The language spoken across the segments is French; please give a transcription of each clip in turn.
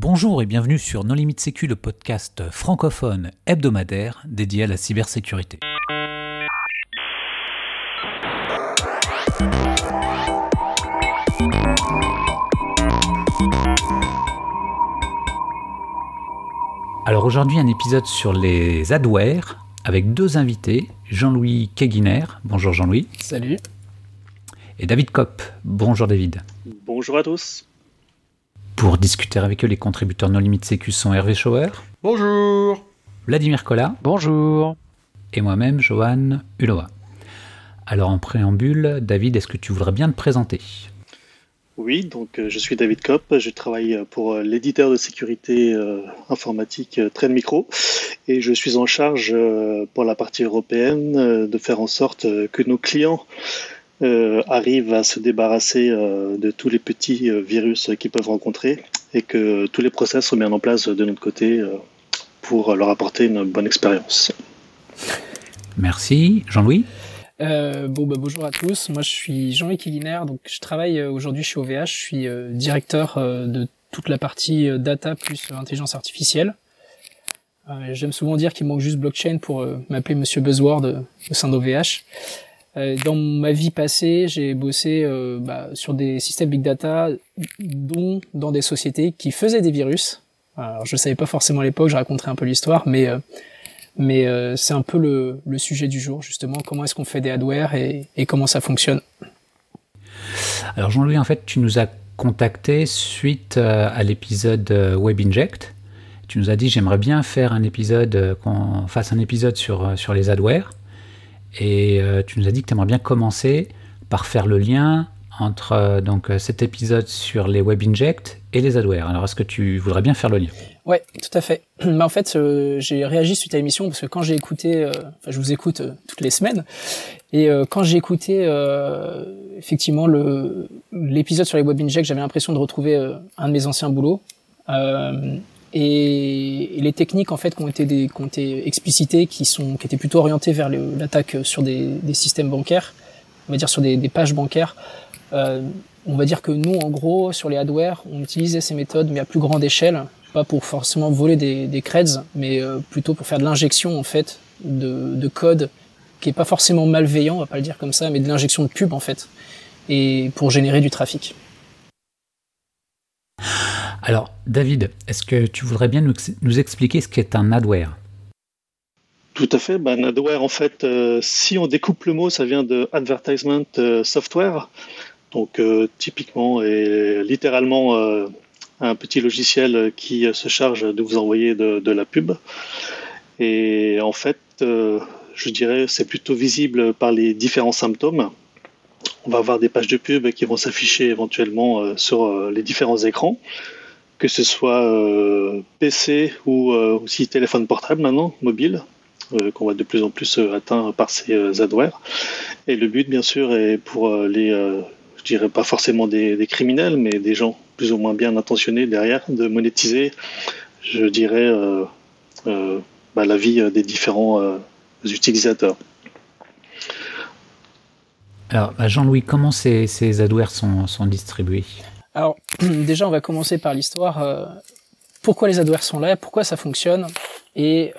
Bonjour et bienvenue sur Non Limite Sécu, le podcast francophone hebdomadaire dédié à la cybersécurité. Alors aujourd'hui un épisode sur les adwares avec deux invités, Jean-Louis Keguiner. Bonjour Jean-Louis. Salut. Et David Kopp. Bonjour David. Bonjour à tous. Pour discuter avec eux, les contributeurs No Limite Sécu sont Hervé Schauer. Bonjour. Vladimir Collat. Bonjour. Et moi-même, Johan Uloa. Alors en préambule, David, est-ce que tu voudrais bien te présenter? Oui, donc euh, je suis David Kopp, je travaille euh, pour euh, l'éditeur de sécurité informatique Trend Micro et je suis en charge pour la partie européenne de faire en sorte que nos clients arrivent à se débarrasser de tous les petits virus qu'ils peuvent rencontrer et que tous les process sont mis en place de notre côté pour leur apporter une bonne expérience. Merci. Jean-Louis? Euh, bon, bah, bonjour à tous. Moi, je suis Jean-Luc. Donc, je travaille euh, aujourd'hui chez OVH. Je suis euh, directeur de toute la partie data plus intelligence artificielle. J'aime souvent dire qu'il manque juste blockchain pour m'appeler Monsieur Buzzword au sein d'OVH. Dans ma vie passée, j'ai bossé bah, sur des systèmes big data, dont dans des sociétés qui faisaient des virus. Alors, je savais pas forcément à l'époque, je raconterai un peu l'histoire, mais euh, c'est un peu le, sujet du jour, justement, comment est-ce qu'on fait des adwares et, comment ça fonctionne? Alors Jean-Louis, en fait, tu nous as contacté suite euh, à l'épisode euh, Web Inject. Tu nous as dit j'aimerais bien faire un épisode, qu'on fasse un épisode sur, sur les adwares. Et tu nous as dit que tu aimerais bien commencer par faire le lien entre donc cet épisode sur les Web Inject et les adwares. Alors est-ce que tu voudrais bien faire le lien? Ouais, tout à fait. Mais en fait, euh, j'ai réagi suite à l'émission parce que quand j'ai écouté, euh, je vous écoute euh, toutes les semaines, et quand j'ai écouté effectivement l'épisode sur les web injects, j'avais l'impression de retrouver un de mes anciens boulots. Et, les techniques en fait qui ont été des, qui ont été explicitées, qui sont qui étaient plutôt orientées vers l'attaque sur des, des, systèmes bancaires, on va dire sur des, des pages bancaires. on va dire que nous, en gros, sur les adware, on utilisait ces méthodes, mais à plus grande échelle, pas pour forcément voler des, des creds, mais euh, plutôt pour faire de l'injection en fait de, de, code qui est pas forcément malveillant, on va pas le dire comme ça, mais de l'injection de pub en fait, et pour générer du trafic. Alors, David, est-ce que tu voudrais bien nous, expliquer ce qu'est un adware? Tout à fait. Ben, un adware, en fait, euh, si on découpe le mot, ça vient de advertisement euh, software. Donc, typiquement et littéralement un petit logiciel qui se charge de vous envoyer de, la pub. Et en fait, euh, je dirais, c'est plutôt visible par les différents symptômes. On va avoir des pages de pub qui vont s'afficher éventuellement euh, sur euh, les différents écrans, que ce soit PC ou aussi téléphone portable maintenant, mobile, qu'on va de plus en plus atteint par ces adwares. Et le but, bien sûr, est pour les, je dirais pas forcément des criminels, mais des gens plus ou moins bien intentionné derrière de monétiser, je dirais, euh, euh, bah, la vie des différents euh, utilisateurs. Alors, bah, Jean-Louis, comment ces, ces adwares sont, sont, distribués? Alors, déjà, on va commencer par l'histoire. pourquoi les adwares sont là Pourquoi ça fonctionne Et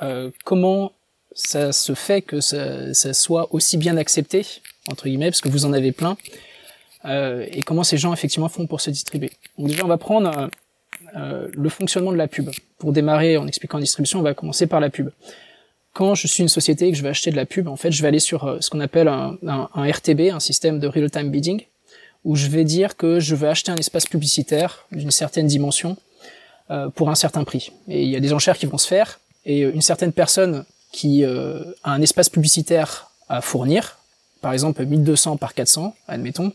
comment ça se fait que ça, soit aussi bien accepté, entre guillemets, parce que vous en avez plein, euh, et comment ces gens effectivement font pour se distribuer. Donc déjà, on va prendre euh, euh, le fonctionnement de la pub. Pour démarrer en expliquant la distribution, on va commencer par la pub. Quand je suis une société et que je vais acheter de la pub, en fait, je vais aller sur ce qu'on appelle un, un, RTB, un système de real-time bidding, où je vais dire que je veux acheter un espace publicitaire d'une certaine dimension pour un certain prix. Et il y a des enchères qui vont se faire, et une certaine personne qui a un espace publicitaire à fournir, par exemple 1200 par 400, admettons,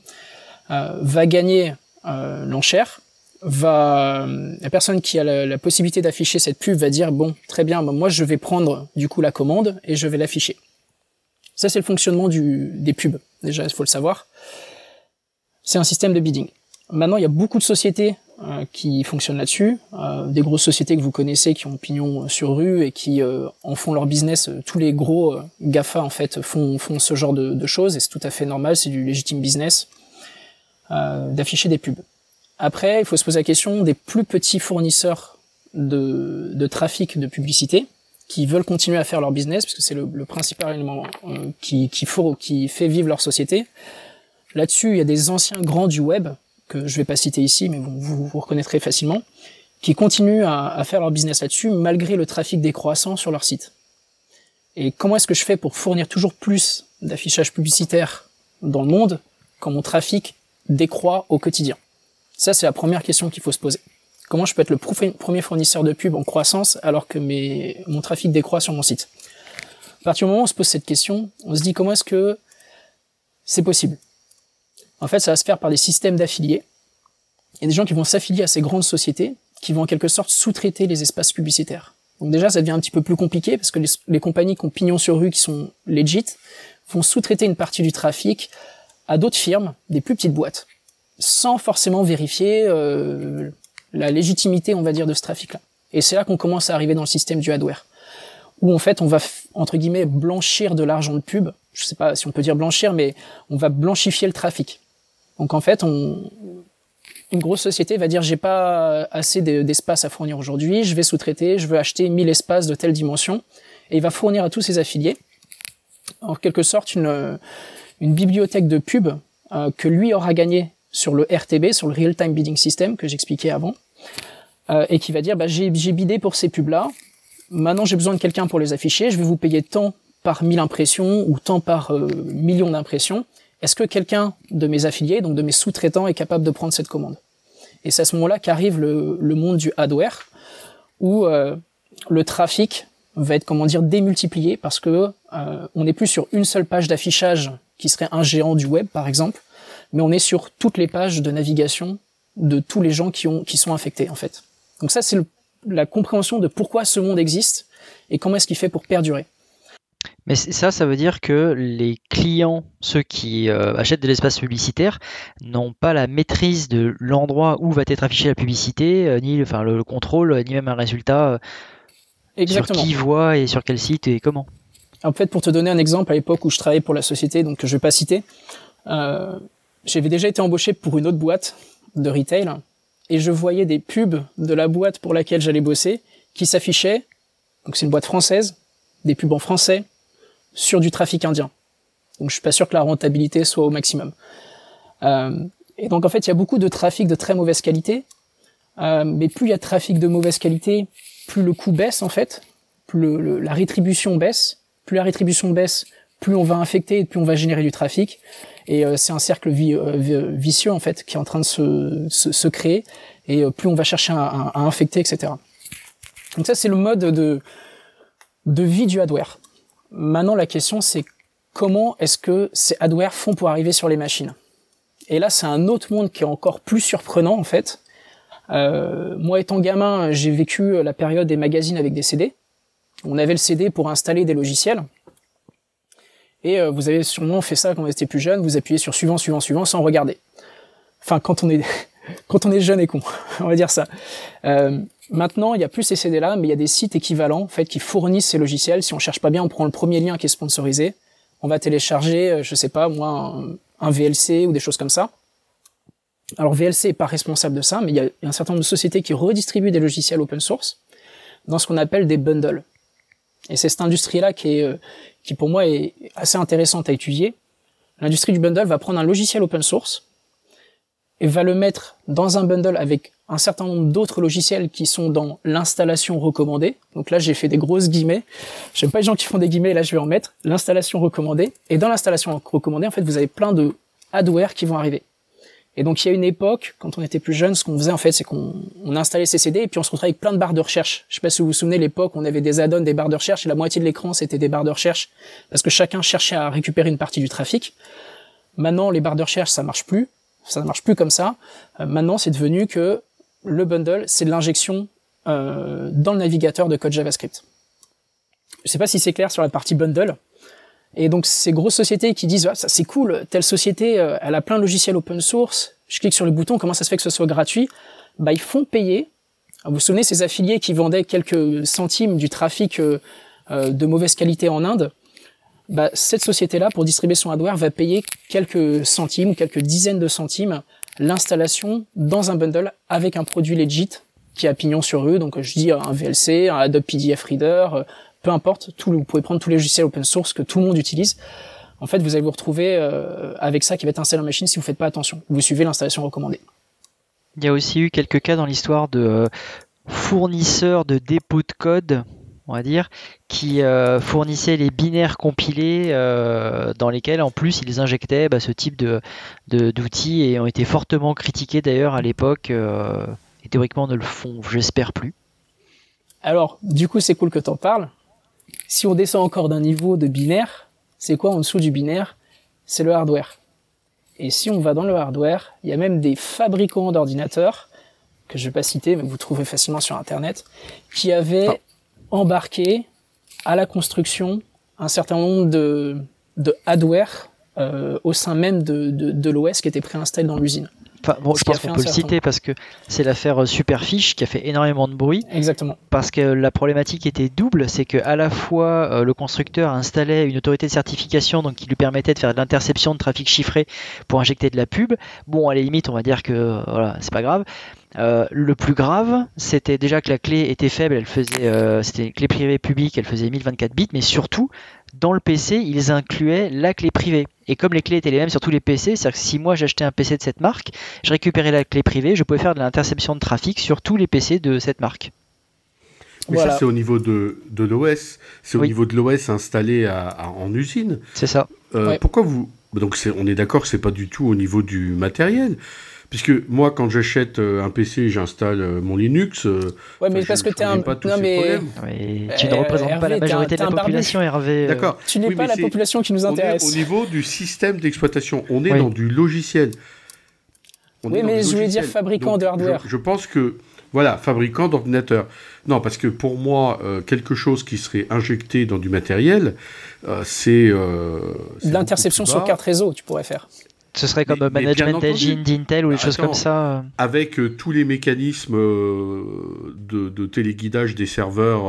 euh, va gagner euh, l'enchère, va la personne qui a la, possibilité d'afficher cette pub va dire bon très bien bah, moi je vais prendre du coup la commande et je vais l'afficher. Ça c'est le fonctionnement du, des pubs. Déjà il faut le savoir c'est un système de bidding maintenant il y a beaucoup de sociétés euh, qui fonctionnent là-dessus euh, des grosses sociétés que vous connaissez qui ont pignon sur rue et qui euh, en font leur business tous les gros Gafa en fait font, ce genre de, choses et c'est tout à fait normal c'est du légitime business d'afficher des pubs. Après, il faut se poser la question des plus petits fournisseurs de, trafic de publicité qui veulent continuer à faire leur business, parce que c'est le, principal élément qui, qui, qui fait vivre leur société. Là-dessus, il y a des anciens grands du web, que je vais pas citer ici, mais vous, vous, vous reconnaîtrez facilement, qui continuent à, à faire leur business là-dessus, malgré le trafic décroissant sur leur site. Et comment est-ce que je fais pour fournir toujours plus d'affichage publicitaire dans le monde quand mon trafic décroît au quotidien? Ça, c'est la première question qu'il faut se poser. Comment je peux être le premier fournisseur de pub en croissance alors que mes, mon trafic décroît sur mon site? À partir du moment où on se pose cette question, on se dit comment est-ce que c'est possible? En fait, ça va se faire par des systèmes d'affiliés. Il y a des gens qui vont s'affilier à ces grandes sociétés qui vont en quelque sorte sous-traiter les espaces publicitaires. Donc déjà, ça devient un petit peu plus compliqué parce que les, compagnies qui ont pignon sur rue, qui sont legit, vont sous-traiter une partie du trafic à d'autres firmes, des plus petites boîtes, sans forcément vérifier euh, la légitimité, on va dire, de ce trafic-là. Et c'est là qu'on commence à arriver dans le système du adware, où en fait on va entre guillemets blanchir de l'argent de pub. Je sais pas si on peut dire blanchir, mais on va blanchifier le trafic. Donc en fait, une grosse société va dire j'ai pas assez d'espace à fournir aujourd'hui, je vais sous-traiter, je veux acheter 1000 espaces de telle dimension, et il va fournir à tous ses affiliés, en quelque sorte une, bibliothèque de pub euh, que lui aura gagné sur le RTB, sur le Real Time Bidding System que j'expliquais avant, euh, et qui va dire bah, j'ai bidé pour ces pubs-là, maintenant j'ai besoin de quelqu'un pour les afficher, je vais vous payer tant par 1000 impressions ou tant par euh, million d'impressions. Est-ce que quelqu'un de mes affiliés, donc de mes sous-traitants, est capable de prendre cette commande? Et c'est à ce moment-là qu'arrive le, monde du adware, où euh, le trafic va être comment dire démultiplié parce que euh, on n'est plus sur une seule page d'affichage qui serait un géant du web par exemple, mais on est sur toutes les pages de navigation de tous les gens qui ont qui sont infectés en fait. Donc ça c'est la compréhension de pourquoi ce monde existe et comment est-ce qu'il fait pour perdurer. Mais ça, ça veut dire que les clients, ceux qui euh, achètent de l'espace publicitaire, n'ont pas la maîtrise de l'endroit où va être affichée la publicité, euh, ni enfin, le, le, contrôle, ni même un résultat euh, Exactement. sur qui voit et sur quel site et comment. En fait, pour te donner un exemple, à l'époque où je travaillais pour la société, donc que je vais pas citer, euh, j'avais déjà été embauché pour une autre boîte de retail et je voyais des pubs de la boîte pour laquelle j'allais bosser qui s'affichaient. Donc c'est une boîte française, des pubs en français sur du trafic indien. Donc je suis pas sûr que la rentabilité soit au maximum. Euh, et donc en fait il y a beaucoup de trafic de très mauvaise qualité, euh, mais plus il y a de trafic de mauvaise qualité, plus le coût baisse en fait, plus la rétribution baisse, plus la rétribution baisse, plus on va infecter et plus on va générer du trafic. Et euh, c'est un cercle vi vicieux en fait qui est en train de se, se, créer. Et plus on va chercher à, à, à infecter, etc. Donc ça c'est le mode de de vie du adware. Maintenant la question c'est comment est-ce que ces adware font pour arriver sur les machines? Et là c'est un autre monde qui est encore plus surprenant en fait. Euh, moi étant gamin, j'ai vécu la période des magazines avec des CD. On avait le CD pour installer des logiciels. Et euh, vous avez sûrement fait ça quand vous étiez plus jeune, vous appuyez sur suivant, suivant, suivant sans regarder. Enfin, quand on est, quand on est jeune et con, on va dire ça. Euh, maintenant, il n'y a plus ces CD-là, mais il y a des sites équivalents, en fait, qui fournissent ces logiciels. Si on cherche pas bien, on prend le premier lien qui est sponsorisé. On va télécharger, euh, je sais pas, moi, un, un VLC ou des choses comme ça. Alors VLC est pas responsable de ça, mais il y a un certain nombre de sociétés qui redistribuent des logiciels open source dans ce qu'on appelle des bundles. Et c'est cette industrie-là qui est, qui pour moi est assez intéressante à étudier. L'industrie du bundle va prendre un logiciel open source et va le mettre dans un bundle avec un certain nombre d'autres logiciels qui sont dans l'installation recommandée. Donc là, j'ai fait des grosses guillemets. J'aime pas les gens qui font des guillemets, là je vais en mettre. L'installation recommandée. Et dans l'installation recommandée, en fait, vous avez plein de adware qui vont arriver. Et donc il y a une époque, quand on était plus jeune, ce qu'on faisait en fait, c'est qu'on on installait ces CD et puis on se retrouvait avec plein de barres de recherche. Je sais pas si vous vous souvenez l'époque, on avait des add-ons, des barres de recherche et la moitié de l'écran c'était des barres de recherche parce que chacun cherchait à récupérer une partie du trafic. Maintenant les barres de recherche ça marche plus, ça ne marche plus comme ça. Euh, maintenant c'est devenu que le bundle c'est de l'injection euh, dans le navigateur de code JavaScript. Je sais pas si c'est clair sur la partie bundle. Et donc ces grosses sociétés qui disent ah, ça c'est cool, telle société euh, elle a plein de logiciels open source, je clique sur le bouton, comment ça se fait que ce soit gratuit? Bah ils font payer. Vous vous souvenez ces affiliés qui vendaient quelques centimes du trafic euh, euh, de mauvaise qualité en Inde? Bah, cette société-là, pour distribuer son hardware, va payer quelques centimes ou quelques dizaines de centimes l'installation dans un bundle avec un produit legit qui a pignon sur rue. Donc je dis un VLC, un Adobe PDF Reader, euh, peu importe. Vous pouvez prendre tous les logiciels open source que tout le monde utilise. En fait, vous allez vous retrouver euh, avec ça qui va être installé en machine si vous faites pas attention. Vous suivez l'installation recommandée. Il y a aussi eu quelques cas dans l'histoire de euh, fournisseurs de dépôt de code, on va dire, qui fournissaient les binaires compilés dans lesquels en plus ils injectaient bah, ce type de d'outils et ont été fortement critiqués d'ailleurs à l'époque et théoriquement ne le font, j'espère plus. Alors, du coup, c'est cool que tu en parles. Si on descend encore d'un niveau de binaire, c'est quoi en dessous du binaire? C'est le hardware. Et si on va dans le hardware, il y a même des fabricants d'ordinateurs, que je vais pas citer, mais vous trouvez facilement sur Internet, qui avaient embarqué à la construction un certain nombre de, de hardware euh, au sein même de, de, de l'OS qui était préinstallé dans l'usine je pense qu'on peut le citer parce que c'est l'affaire euh, Superfish qui a fait énormément de bruit. Exactement. Parce que la problématique était double, c'est que à la fois euh, le constructeur installait une autorité de certification donc qui lui permettait de faire de l'interception de trafic chiffré pour injecter de la pub. Bon, à la limite, on va dire que voilà, c'est pas grave. Euh, le plus grave, c'était déjà que la clé était faible, elle faisait, c'était une clé privée publique, elle faisait 1024 bits, mais surtout, dans le PC, ils incluaient la clé privée. Et comme les clés étaient les mêmes sur tous les PC, c'est-à-dire que si moi j'achetais un PC de cette marque, je récupérais la clé privée, je pouvais faire de l'interception de trafic sur tous les PC de cette marque. Mais ça, c'est au niveau de, de l'OS. C'est au niveau de l'OS installé en usine. C'est ça. Euh, pourquoi vous. Donc, on est d'accord que c'est pas du tout au niveau du matériel. Puisque moi, quand j'achète euh, un PC, j'installe euh, mon Linux. Euh, ouais, mais parce que tu un. Non, mais... tu ne représentes pas la majorité de la population, Hervé. D'accord. Tu n'es pas la population qui nous intéresse. au niveau du système d'exploitation. On est dans du logiciel. oui, mais je voulais dire fabricant de hardware. Je, pense que. Voilà, fabricant d'ordinateur. Non, parce que pour moi, quelque chose qui serait injecté dans du matériel, c'est. L'interception sur carte réseau, tu pourrais faire. Ce serait comme Management Engine d'Intel ou des choses comme ça. Euh. Avec euh, tous les mécanismes euh, de, téléguidage des serveurs,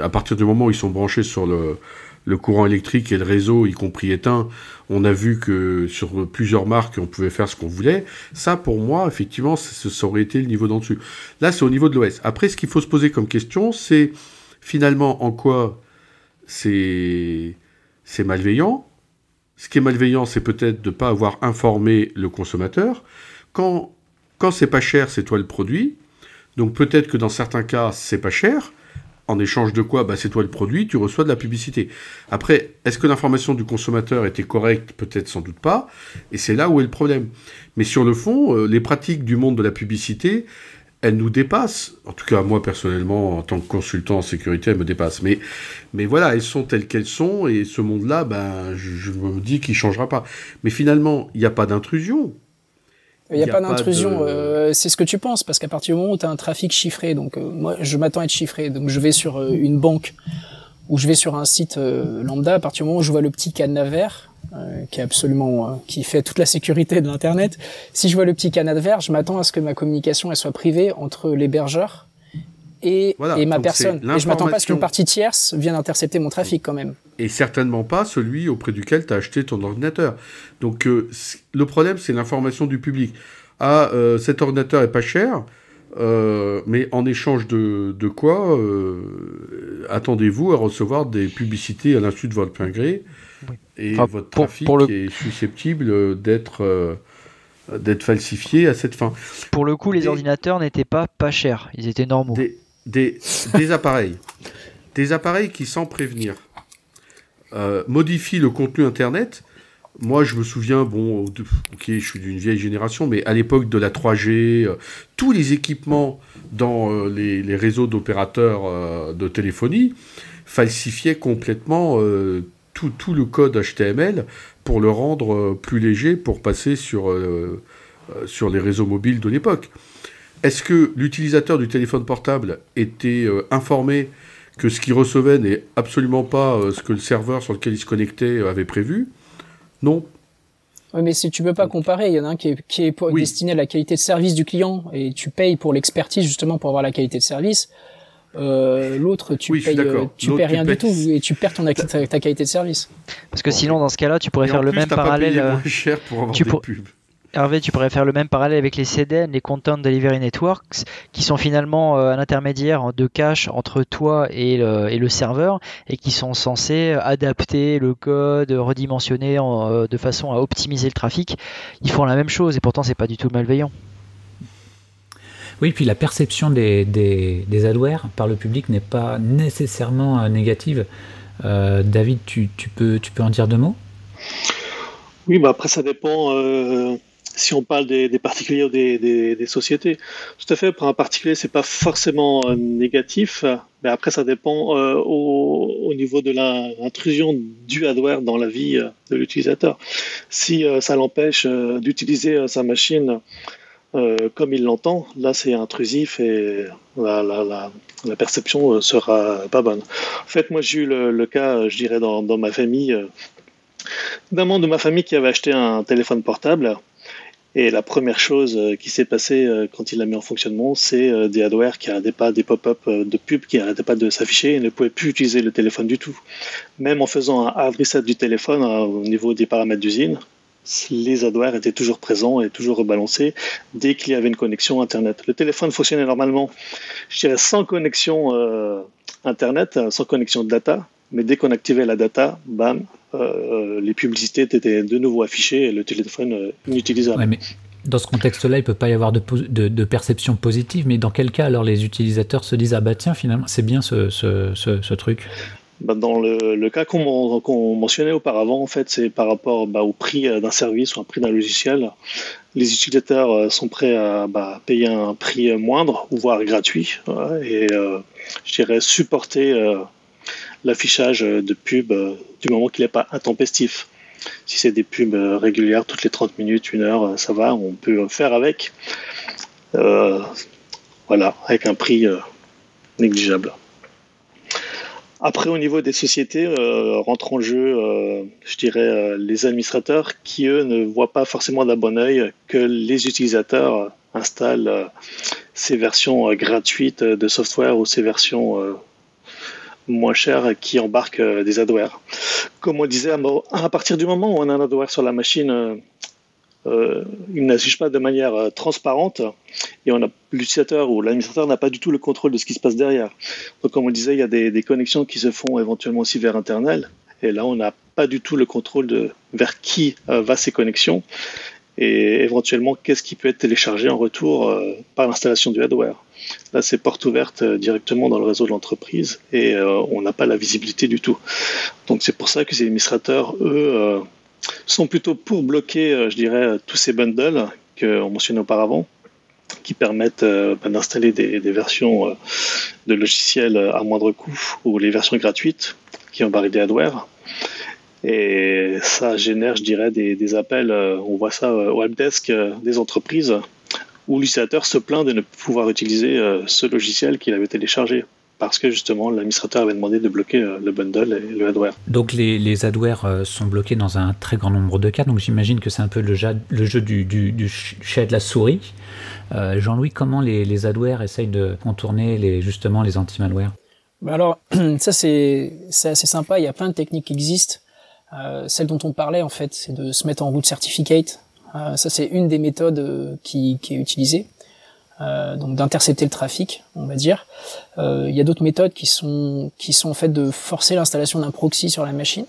à partir du moment où ils sont branchés sur le, courant électrique et le réseau, y compris éteint, on a vu que sur plusieurs marques, on pouvait faire ce qu'on voulait. Ça, pour moi, effectivement, ça, aurait été le niveau d'en dessus. Là, c'est au niveau de l'OS. Après, ce qu'il faut se poser comme question, c'est finalement en quoi c'est malveillant ce qui est malveillant, c'est peut-être de ne pas avoir informé le consommateur. Quand, quand c'est pas cher, c'est toi le produit. Donc peut-être que dans certains cas, c'est pas cher. En échange de quoi bah, C'est toi le produit, tu reçois de la publicité. Après, est-ce que l'information du consommateur était correcte? Peut-être sans doute pas. Et c'est là où est le problème. Mais sur le fond, euh, les pratiques du monde de la publicité, elle nous dépasse. En tout cas, moi personnellement, en tant que consultant en sécurité, elle me dépasse. Mais, mais voilà, elles sont telles qu'elles sont, et ce monde-là, ben, je, me dis qu'il ne changera pas. Mais finalement, il n'y a pas d'intrusion. Il n'y a, pas d'intrusion, euh, c'est ce que tu penses, parce qu'à partir du moment où tu as un trafic chiffré, donc euh, moi je m'attends à être chiffré, donc je vais sur euh, une banque ou je vais sur un site lambda, à partir du moment où je vois le petit cadenas vert, euh, qui est absolument euh, qui fait toute la sécurité de l'internet. Si je vois le petit canal vert, je m'attends à ce que ma communication elle soit privée entre l'hébergeur et, et ma personne. Et je m'attends pas à ce qu'une partie tierce vienne intercepter mon trafic quand même. Et certainement pas celui auprès duquel tu as acheté ton ordinateur. Donc euh, le problème c'est l'information du public. Ah, cet ordinateur est pas cher. Mais en échange de, de quoi attendez-vous à recevoir des publicités à l'insu de votre plein gré et votre trafic est susceptible d'être euh, d'être falsifié à cette fin. Pour le coup, les ordinateurs n'étaient pas pas chers, ils étaient normaux. Des, des, appareils, des appareils qui, sans prévenir, euh, modifient le contenu Internet. Moi, je me souviens, bon, ok, je suis d'une vieille génération, mais à l'époque de la 3G, euh, tous les équipements dans les, les, réseaux d'opérateurs de téléphonie falsifiaient complètement tout, le code HTML pour le rendre euh, plus léger pour passer sur, euh, euh, sur les réseaux mobiles de l'époque. Est-ce que l'utilisateur du téléphone portable était informé que ce qu'il recevait n'est absolument pas ce que le serveur sur lequel il se connectait avait prévu? Non. Oui, mais si tu peux pas comparer, il y en a un qui est, qui est destiné à la qualité de service du client et tu payes pour l'expertise justement pour avoir la qualité de service. Euh, l'autre tu payes, euh, tu payes rien du tout et tu perds ton, ta, qualité de service. Parce que sinon dans ce cas-là tu pourrais faire le même parallèle. Moins cher pour avoir tu, des pubs. Hervé, tu pourrais faire le même parallèle avec les CDN, les Content Delivery Networks, qui sont finalement un intermédiaire de cache entre toi et le, et le, serveur et qui sont censés adapter le code, redimensionner de façon à optimiser le trafic. Ils font la même chose et pourtant c'est pas du tout malveillant. Oui, puis la perception des, des, adwares par le public n'est pas nécessairement euh, négative. Euh, David, tu, peux, tu peux en dire deux mots? Oui, bah après ça dépend euh, si on parle des, particuliers ou des, sociétés. Tout à fait, pour un particulier, c'est pas forcément négatif, mais après ça dépend au, niveau de l'intrusion du adware dans la vie de l'utilisateur. Si ça l'empêche d'utiliser sa machine euh, comme il l'entend, là c'est intrusif et la, la, la, perception euh, sera pas bonne. En fait, moi j'ai eu le, cas, je dirais, dans, dans ma famille, euh, d'un membre de ma famille qui avait acheté un téléphone portable. Et la première chose qui s'est passée quand il l'a mis en fonctionnement, c'est des adwares qui n'arrêtaient pas, des pop-up de pub qui n'arrêtaient pas de s'afficher et ne pouvaient plus utiliser le téléphone du tout. Même en faisant un reset du téléphone au niveau des paramètres d'usine, les adwares étaient toujours présents et toujours rebalancés dès qu'il y avait une connexion Internet. Le téléphone fonctionnait normalement, je dirais, sans connexion euh, Internet, sans connexion data, mais dès qu'on activait la data, bam, euh, les publicités étaient de nouveau affichées et le téléphone euh, inutilisable. mais dans ce contexte-là, il ne peut pas y avoir de, de, perception positive, mais dans quel cas alors les utilisateurs se disent Ah bah tiens, finalement, c'est bien ce, ce, ce truc? Bah, dans le, cas qu'on mentionnait auparavant, en fait, c'est par rapport bah, au prix euh, d'un service ou un prix d'un logiciel. Les utilisateurs euh, sont prêts à bah, payer un prix moindre, voire gratuit, et euh, je dirais supporter l'affichage de pubs du moment qu'il n'est pas intempestif. Si c'est des pubs régulières, toutes les 30 minutes, une heure, ça va, on peut faire avec. voilà, avec un prix négligeable. Après, au niveau des sociétés, euh, rentrent en jeu, euh, je dirais, euh, les administrateurs qui, eux, ne voient pas forcément d'un bon oeil que les utilisateurs installent ces versions gratuites de software ou ces versions moins chères qui embarquent des adwares. Comme on disait, à partir du moment où on a un adware sur la machine, euh, il n'agit pas de manière euh, transparente et l'utilisateur ou l'administrateur n'a pas du tout le contrôle de ce qui se passe derrière. Donc, comme on disait, il y a des, connexions qui se font éventuellement aussi vers Internet et là, on n'a pas du tout le contrôle de vers qui euh, va ces connexions et éventuellement qu'est-ce qui peut être téléchargé en retour par l'installation du hardware? Là, c'est porte ouverte directement dans le réseau de l'entreprise et on n'a pas la visibilité du tout. Donc, c'est pour ça que ces administrateurs, eux, sont plutôt pour bloquer, euh, je dirais, tous ces bundles qu'on mentionnait auparavant, qui permettent euh, ben, d'installer des, versions euh, de logiciels à moindre coût ou les versions gratuites qui ont barré des adware. Et ça génère, je dirais, des, appels, on voit ça au helpdesk des entreprises, où l'utilisateur se plaint de ne pouvoir utiliser ce logiciel qu'il avait téléchargé parce que justement l'administrateur avait demandé de bloquer euh, le bundle et le adware. Donc les, les adwares euh, sont bloqués dans un très grand nombre de cas, donc j'imagine que c'est un peu le jeu, le jeu du, du, chat de la souris. Euh, Jean-Louis, comment les, les adwares essayent de contourner les, justement les anti-malware bah Alors ça c'est assez sympa, il y a plein de techniques qui existent. Celle dont on parlait en fait, c'est de se mettre en route certificate. ça c'est une des méthodes qui, qui est utilisée. Euh, donc d'intercepter le trafic, on va dire. Euh, il y a d'autres méthodes qui sont qui sont en fait de forcer l'installation d'un proxy sur la machine.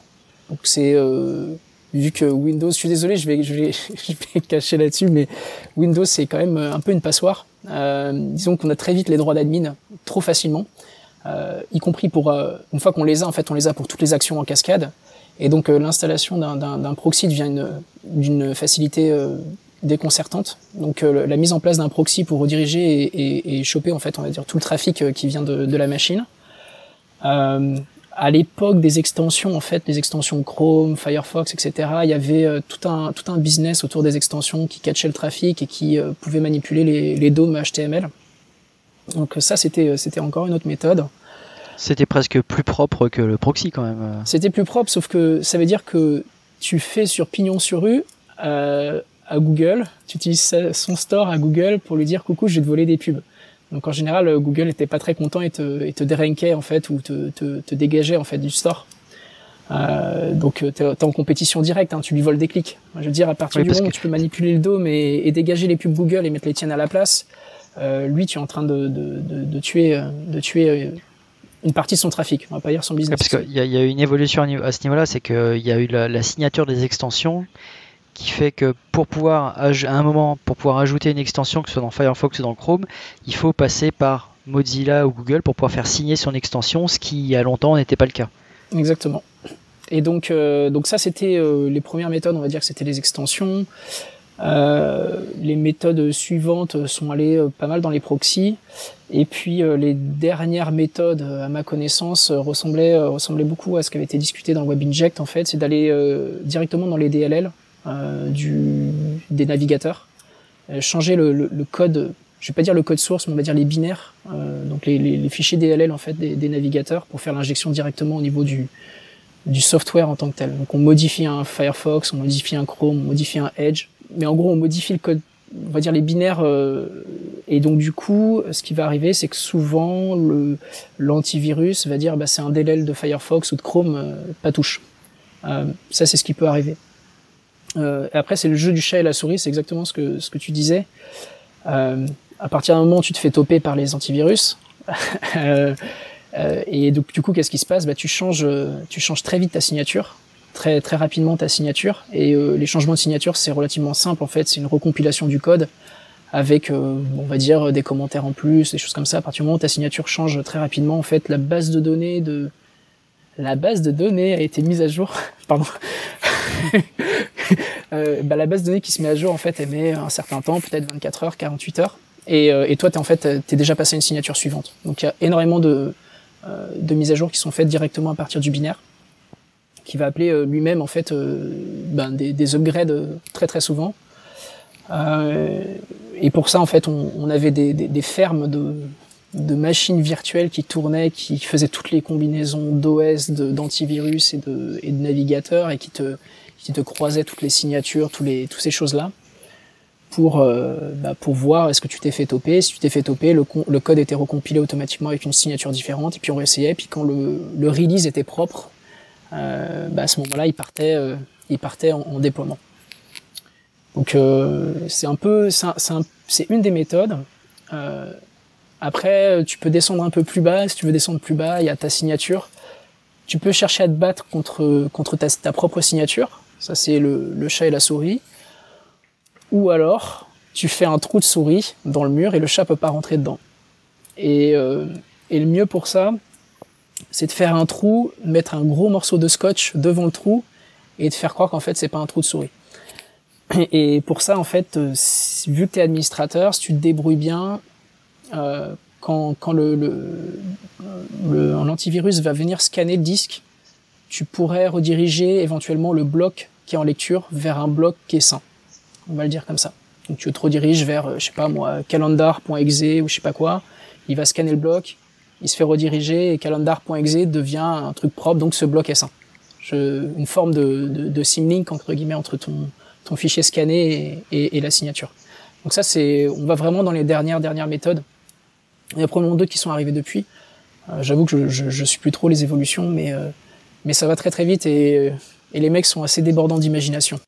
Donc c'est euh, vu que Windows, je suis désolé, je vais je vais je vais cacher là-dessus, mais Windows c'est quand même un peu une passoire. disons qu'on a très vite les droits d'admin trop facilement, y compris pour une fois qu'on les a en fait on les a pour toutes les actions en cascade. Et donc l'installation d'un proxy devient d'une facilité déconcertante. Donc euh, la mise en place d'un proxy pour rediriger et, et, choper en fait on va dire tout le trafic euh, qui vient de, de la machine. Euh, à l'époque des extensions en fait, les extensions Chrome, Firefox, etc. Il y avait euh, tout un tout un business autour des extensions qui catchaient le trafic et qui pouvaient manipuler les, les DOM HTML. Donc ça c'était c'était encore une autre méthode. C'était presque plus propre que le proxy quand même. C'était plus propre, sauf que ça veut dire que tu fais sur pignon sur rue euh, à Google, tu utilises son store à Google pour lui dire coucou, je vais te voler des pubs. Donc en général, euh, Google n'était pas très content et te, et te dérankait en fait ou te, te, te dégageait en fait du store. Euh, donc tu es, en compétition directe, hein, tu lui voles des clics. Je veux dire, à partir du moment où tu peux manipuler le DOM et, et, dégager les pubs Google et mettre les tiennes à la place, euh, lui, tu es en train de, de, de, de tuer, de tuer une partie de son trafic. On va pas dire son business. parce qu'il y, y, a une évolution à ce niveau-là, c'est qu'il y a eu la, la, signature des extensions qui fait que pour pouvoir, à un moment, pour pouvoir ajouter une extension, que ce soit dans Firefox ou dans Chrome, il faut passer par Mozilla ou Google pour pouvoir faire signer son extension, ce qui il y a longtemps n'était pas le cas. Exactement. Et donc, euh, donc ça, c'était euh, les premières méthodes, on va dire que c'était les extensions. Euh, les méthodes suivantes sont allées pas mal dans les proxys. Et puis euh, les dernières méthodes, à ma connaissance, ressemblaient, ressemblaient beaucoup à ce qui avait été discuté dans WebInject. En fait, c'est d'aller directement dans les DLL du, des navigateurs, changer le, le, le, code. Je vais pas dire le code source, mais on va dire les binaires, donc les, les, les, fichiers DLL en fait des, des navigateurs pour faire l'injection directement au niveau du, du software en tant que tel. Donc on modifie un Firefox, on modifie un Chrome, on modifie un Edge, mais en gros on modifie le code, on va dire les binaires, euh, et donc du coup ce qui va arriver c'est que souvent le l'antivirus va dire bah, c'est un DLL de Firefox ou de Chrome, euh, pas touche. Euh, ça c'est ce qui peut arriver. Euh, et après c'est le jeu du chat et la souris, c'est exactement ce que ce que tu disais. Euh, à partir d'un moment tu te fais toper par les antivirus. et donc du coup qu'est-ce qui se passe? Bah, tu changes tu changes très vite ta signature très très rapidement ta signature. Et euh, les changements de signature c'est relativement simple en fait. C'est une recompilation du code avec euh, on va dire des commentaires en plus des choses comme ça. À partir du moment où ta signature change très rapidement en fait la base de données de la base de données a été mise à jour. Pardon. Euh, bah, la base de données qui se met à jour en fait elle met un certain temps peut-être 24 heures 48 heures. Et, euh, et toi t'es en fait t'es déjà passé à une signature suivante. Donc il y a énormément de euh, de mises à jour qui sont faites directement à partir du binaire qui va appeler euh, lui-même en fait euh, ben, des, des, upgrades euh, très très souvent. et pour ça en fait on, on avait des, des, des fermes de, de, machines virtuelles qui tournaient, qui faisaient toutes les combinaisons d'OS, d'antivirus et de, et de navigateurs et qui te, qui te croisaient toutes les signatures, tous les, toutes ces choses-là pour, euh, bah, pour voir est-ce que tu t'es fait toper. Si tu t'es fait toper, le, le, code était recompilé automatiquement avec une signature différente et puis on essayait. Puis quand le, le release était propre, bah à ce moment-là, il partait, euh, il partait en, en, déploiement. Donc euh, c'est un peu, c'est une des méthodes. Euh, après, tu peux descendre un peu plus bas. Si tu veux descendre plus bas, il y a ta signature. Tu peux chercher à te battre contre contre ta, ta propre signature. Ça c'est le, le chat et la souris. Ou alors, tu fais un trou de souris dans le mur et le chat peut pas rentrer dedans. Et, euh, et le mieux pour ça, c'est de faire un trou, mettre un gros morceau de scotch devant le trou et de faire croire qu'en fait c'est pas un trou de souris. Et pour ça, en fait, euh, vu que tu es administrateur, si tu te débrouilles bien, euh, quand, quand le, le, le l'antivirus va venir scanner le disque, tu pourrais rediriger éventuellement le bloc qui est en lecture vers un bloc qui est sain. On va le dire comme ça. Donc tu te rediriges vers, euh, je sais pas moi, calendar.exe ou je sais pas quoi. Il va scanner le bloc, il se fait rediriger et calendar.exe devient un truc propre, donc ce bloc est sain. Je, une forme de, de, de entre guillemets entre ton, ton fichier scanné et, et, la signature. Donc ça c'est, on va vraiment dans les dernières dernières méthodes. Il y a probablement d'autres qui sont arrivés depuis. Euh, J'avoue que je, je, je, suis plus trop les évolutions, mais euh, mais ça va très très vite et, et les mecs sont assez débordants d'imagination.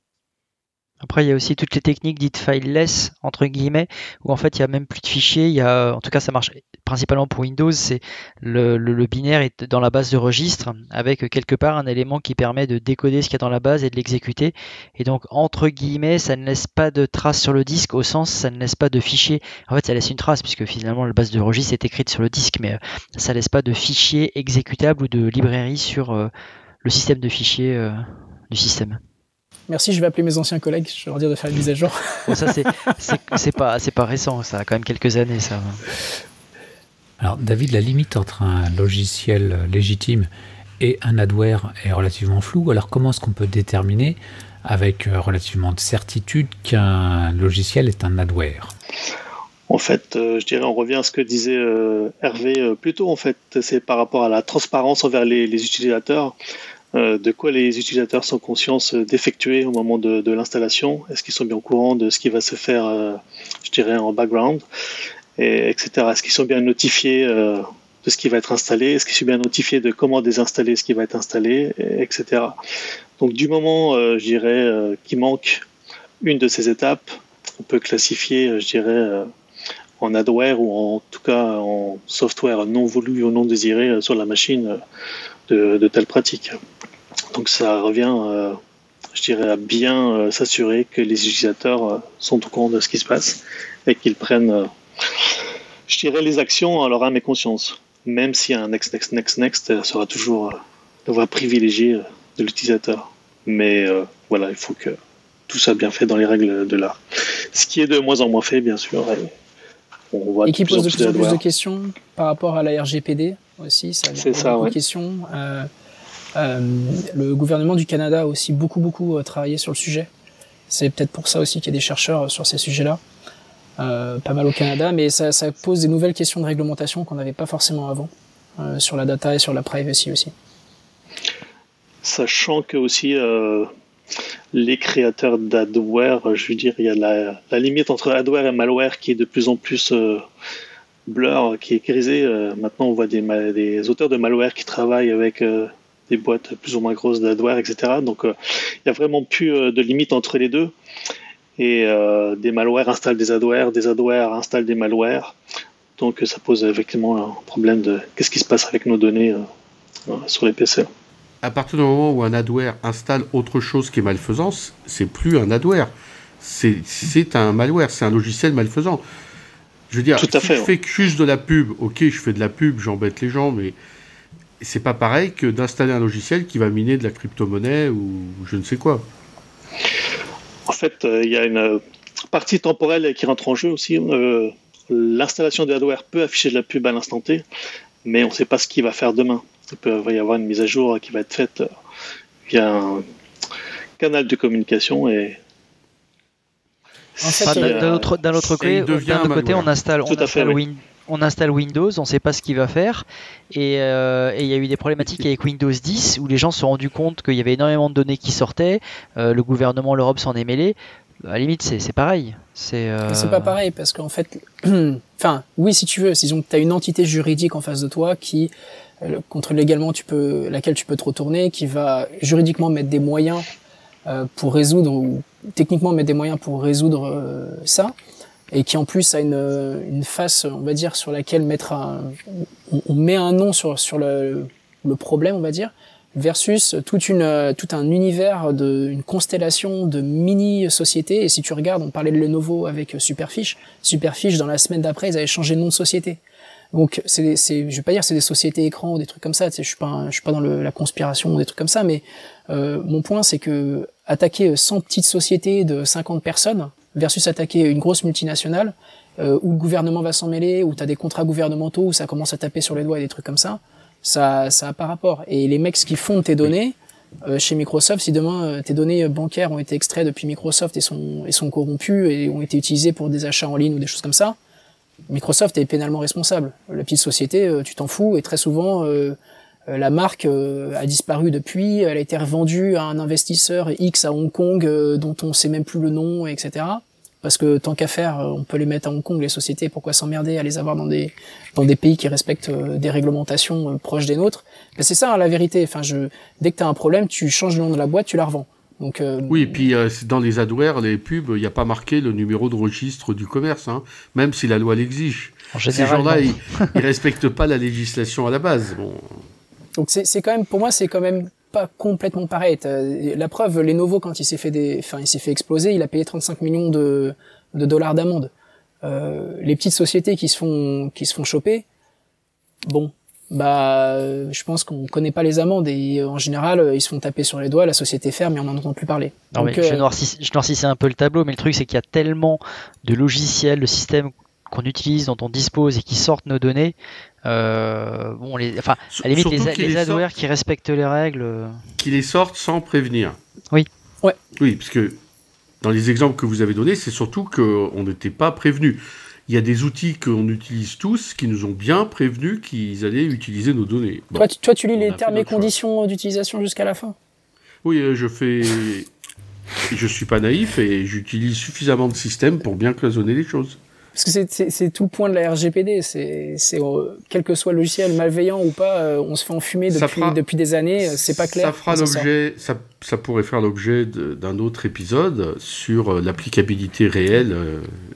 Après, il y a aussi toutes les techniques dites fileless, entre guillemets, où en fait, il y a même plus de fichiers. Il y a, en tout cas, ça marche principalement pour Windows, c'est le, le, le, binaire est dans la base de registre avec quelque part un élément qui permet de décoder ce qu'il y a dans la base et de l'exécuter. Et donc, entre guillemets, ça ne laisse pas de trace sur le disque au sens, ça ne laisse pas de fichier. En fait, ça laisse une trace puisque finalement, la base de registre est écrite sur le disque, mais ça laisse pas de fichier exécutable ou de librairie sur euh, le système de fichiers euh, du système. Merci, je vais appeler mes anciens collègues, je vais leur dire de faire une mise à jour. Bon, ça, c'est pas, pas récent, ça a quand même quelques années, ça. Alors, David, la limite entre un logiciel légitime et un adware est relativement floue. Alors, comment est-ce qu'on peut déterminer avec relativement de certitude qu'un logiciel est un adware? En fait, euh, je dirais, on revient à ce que disait euh, Hervé euh, plus tôt. En fait, c'est par rapport à la transparence envers les, les utilisateurs. Euh, de quoi les utilisateurs sont conscients d'effectuer au moment de, l'installation? Est-ce qu'ils sont bien au courant de ce qui va se faire, euh, je dirais, en background? Et, Etc. Est-ce qu'ils sont bien notifiés euh, de ce qui va être installé, est-ce qu'il est bien notifié de comment désinstaller ce qui va être installé, etc. Donc du moment, euh, je dirais, euh, qu'il manque une de ces étapes, on peut classifier, euh, je dirais, en adware ou en tout cas en software non voulu ou non désiré sur la machine de, de telles pratiques. Donc ça revient, je dirais, à bien s'assurer que les utilisateurs sont au courant de ce qui se passe et qu'ils prennent, je dirais, les actions à leur âme et conscience même si un next, next, next, next sera toujours euh, la voie privilégiée euh, de l'utilisateur. Mais euh, voilà, il faut que tout soit bien fait dans les règles de l'art. Ce qui est de moins en moins fait, bien sûr. Et, on voit et qui pose de plus en plus de questions par rapport à la RGPD aussi. C'est ça, ouais. questions. Le gouvernement du Canada a aussi beaucoup, beaucoup travaillé sur le sujet. C'est peut-être pour ça aussi qu'il y a des chercheurs sur ces sujets-là. Euh, pas mal au Canada, mais ça, pose des nouvelles questions de réglementation qu'on n'avait pas forcément avant, euh, sur la data et sur la privacy aussi. Sachant que aussi euh, les créateurs d'adware, je veux dire, il y a la, limite entre adware et malware qui est de plus en plus euh, blur, qui est grisée. maintenant, on voit des, auteurs de malware qui travaillent avec des boîtes plus ou moins grosses d'adware, etc. Donc, il n'y a vraiment plus de limite entre les deux et euh, des malwares installent des adwares, des adwares installent des malwares. Donc ça pose effectivement un problème de qu'est-ce qui se passe avec nos données euh, euh, sur les PC. À partir du moment où un adware installe autre chose qui est malfaisant, c'est plus un adware, c'est un malware, c'est un logiciel malfaisant. Je veux dire, Tout à si fait, je fais juste de la pub, ok, je fais de la pub, j'embête les gens, mais c'est pas pareil que d'installer un logiciel qui va miner de la crypto-monnaie ou je ne sais quoi. En fait, euh, il y a une euh, partie temporelle qui rentre en jeu aussi. Euh, l'installation de hardware peut afficher de la pub à l'instant T, mais on ne sait pas ce qu'il va faire demain. Il peut y avoir une mise à jour qui va être faite via un canal de communication et d'un autre, côté, côté on installe, on installe on installe Windows, on ne sait pas ce qu'il va faire. Euh, et il y a eu des problématiques avec Windows 10 où les gens se sont rendus compte qu'il y avait énormément de données qui sortaient. Euh, le gouvernement, l'Europe s'en est mêlé. À la limite, c'est pareil. C'est euh... pas pareil parce qu'en fait, enfin, oui, si tu veux, si tu as une entité juridique en face de toi qui contre légalement tu peux, laquelle tu peux te retourner, qui va juridiquement mettre des moyens pour résoudre ou techniquement mettre des moyens pour résoudre ça et qui en plus a une, une face, on va dire, sur laquelle mettre un, on, met un nom sur, sur le, le problème, on va dire, versus toute une, tout un univers de, une constellation de mini sociétés. Et si tu regardes, on parlait de Lenovo avec Superfish. Superfish, dans la semaine d'après, ils avaient changé de nom de société. Donc, c'est, c'est, je vais pas dire c'est des sociétés écrans ou des trucs comme ça. Tu sais, je suis pas, je suis pas dans le, la conspiration ou des trucs comme ça, mais euh, mon point c'est que attaquer 100 petites sociétés de 50 personnes, versus attaquer une grosse multinationale euh, où le gouvernement va s'en mêler, où tu as des contrats gouvernementaux, où ça commence à taper sur les doigts et des trucs comme ça, ça ça a pas rapport. Et les mecs qui font tes données euh, chez Microsoft, si demain euh, tes données bancaires ont été extraites depuis Microsoft et sont et sont corrompues et ont été utilisées pour des achats en ligne ou des choses comme ça, Microsoft est pénalement responsable. La petite société, euh, tu t'en fous et très souvent la marque a disparu depuis, elle a été revendue à un investisseur X à Hong Kong dont on sait même plus le nom, etc. Parce que tant qu'à faire, euh, on peut les mettre à Hong Kong, les sociétés, pourquoi s'emmerder à les avoir dans des, dans des pays qui respectent euh, des réglementations euh, proches des nôtres? Ben C'est ça la vérité. Enfin, je, dès que tu as un problème, tu changes le nom de la boîte, tu la revends. Donc, oui, et puis dans les adwares, les pubs, il n'y a pas marqué le numéro de registre du commerce, hein, même si la loi l'exige. Ces gens-là, ils, ne respectent pas la législation à la base. Bon. Donc c'est quand même, pour moi, c'est quand même pas complètement pareil. La preuve, Lenovo, quand il s'est fait des, enfin, il s'est fait exploser, il a payé 35 millions de, de dollars d'amende. Euh, les petites sociétés qui se font, qui se font choper, bon, bah, je pense qu'on connaît pas les amendes et en général, ils se font taper sur les doigts, la société ferme et on n'en entend plus parler. Non, mais je, euh, noircis, un peu le tableau, mais le truc c'est qu'il y a tellement de logiciels, de systèmes qu'on utilise, dont on dispose et qui sortent nos données. Euh, bon, les, enfin, à la limite, les, les, adwares qui respectent les règles. Euh. Qui les sortent sans prévenir. Oui. Ouais. Oui, parce que dans les exemples que vous avez donnés, c'est surtout qu'on n'était pas prévenu. Il y a des outils qu'on utilise tous qui nous ont bien prévenus qu'ils allaient utiliser nos données. toi, tu, toi, tu lis les termes et conditions d'utilisation jusqu'à la fin Oui, euh, je fais. je suis pas naïf et j'utilise suffisamment de systèmes pour bien cloisonner les choses. Parce que c'est tout le point de la RGPD. C'est euh, quel que soit le logiciel malveillant ou pas, euh, on se fait enfumer depuis, depuis des années. C'est pas clair. Ça fera l'objet, ça, ça, pourrait faire l'objet d'un autre épisode sur l'applicabilité réelle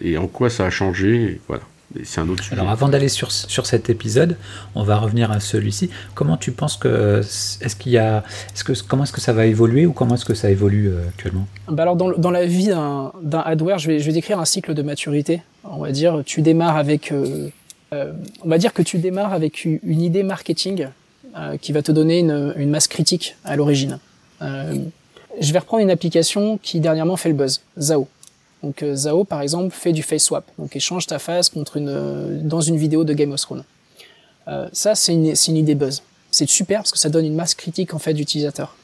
et en quoi ça a changé. Voilà c'est un autre sujet. Alors avant d'aller sur, sur cet épisode, on va revenir à celui-ci. Comment tu penses que est-ce qu'il y a est-ce que comment est-ce que ça va évoluer ou comment est-ce que ça évolue euh, actuellement? Bah alors dans, dans, la vie d'un, d'un hardware, je vais, je vais décrire un cycle de maturité. On va dire tu démarres avec euh, euh, on va dire que tu démarres avec une idée marketing qui va te donner une, une masse critique à l'origine. je vais reprendre une application qui dernièrement fait le buzz, Zao. Donc euh, Zao par exemple fait du face swap, donc échange ta face contre une euh, dans une vidéo de Game of Thrones. Euh, ça c'est une, une idée buzz. C'est super parce que ça donne une masse critique en fait d'utilisateurs.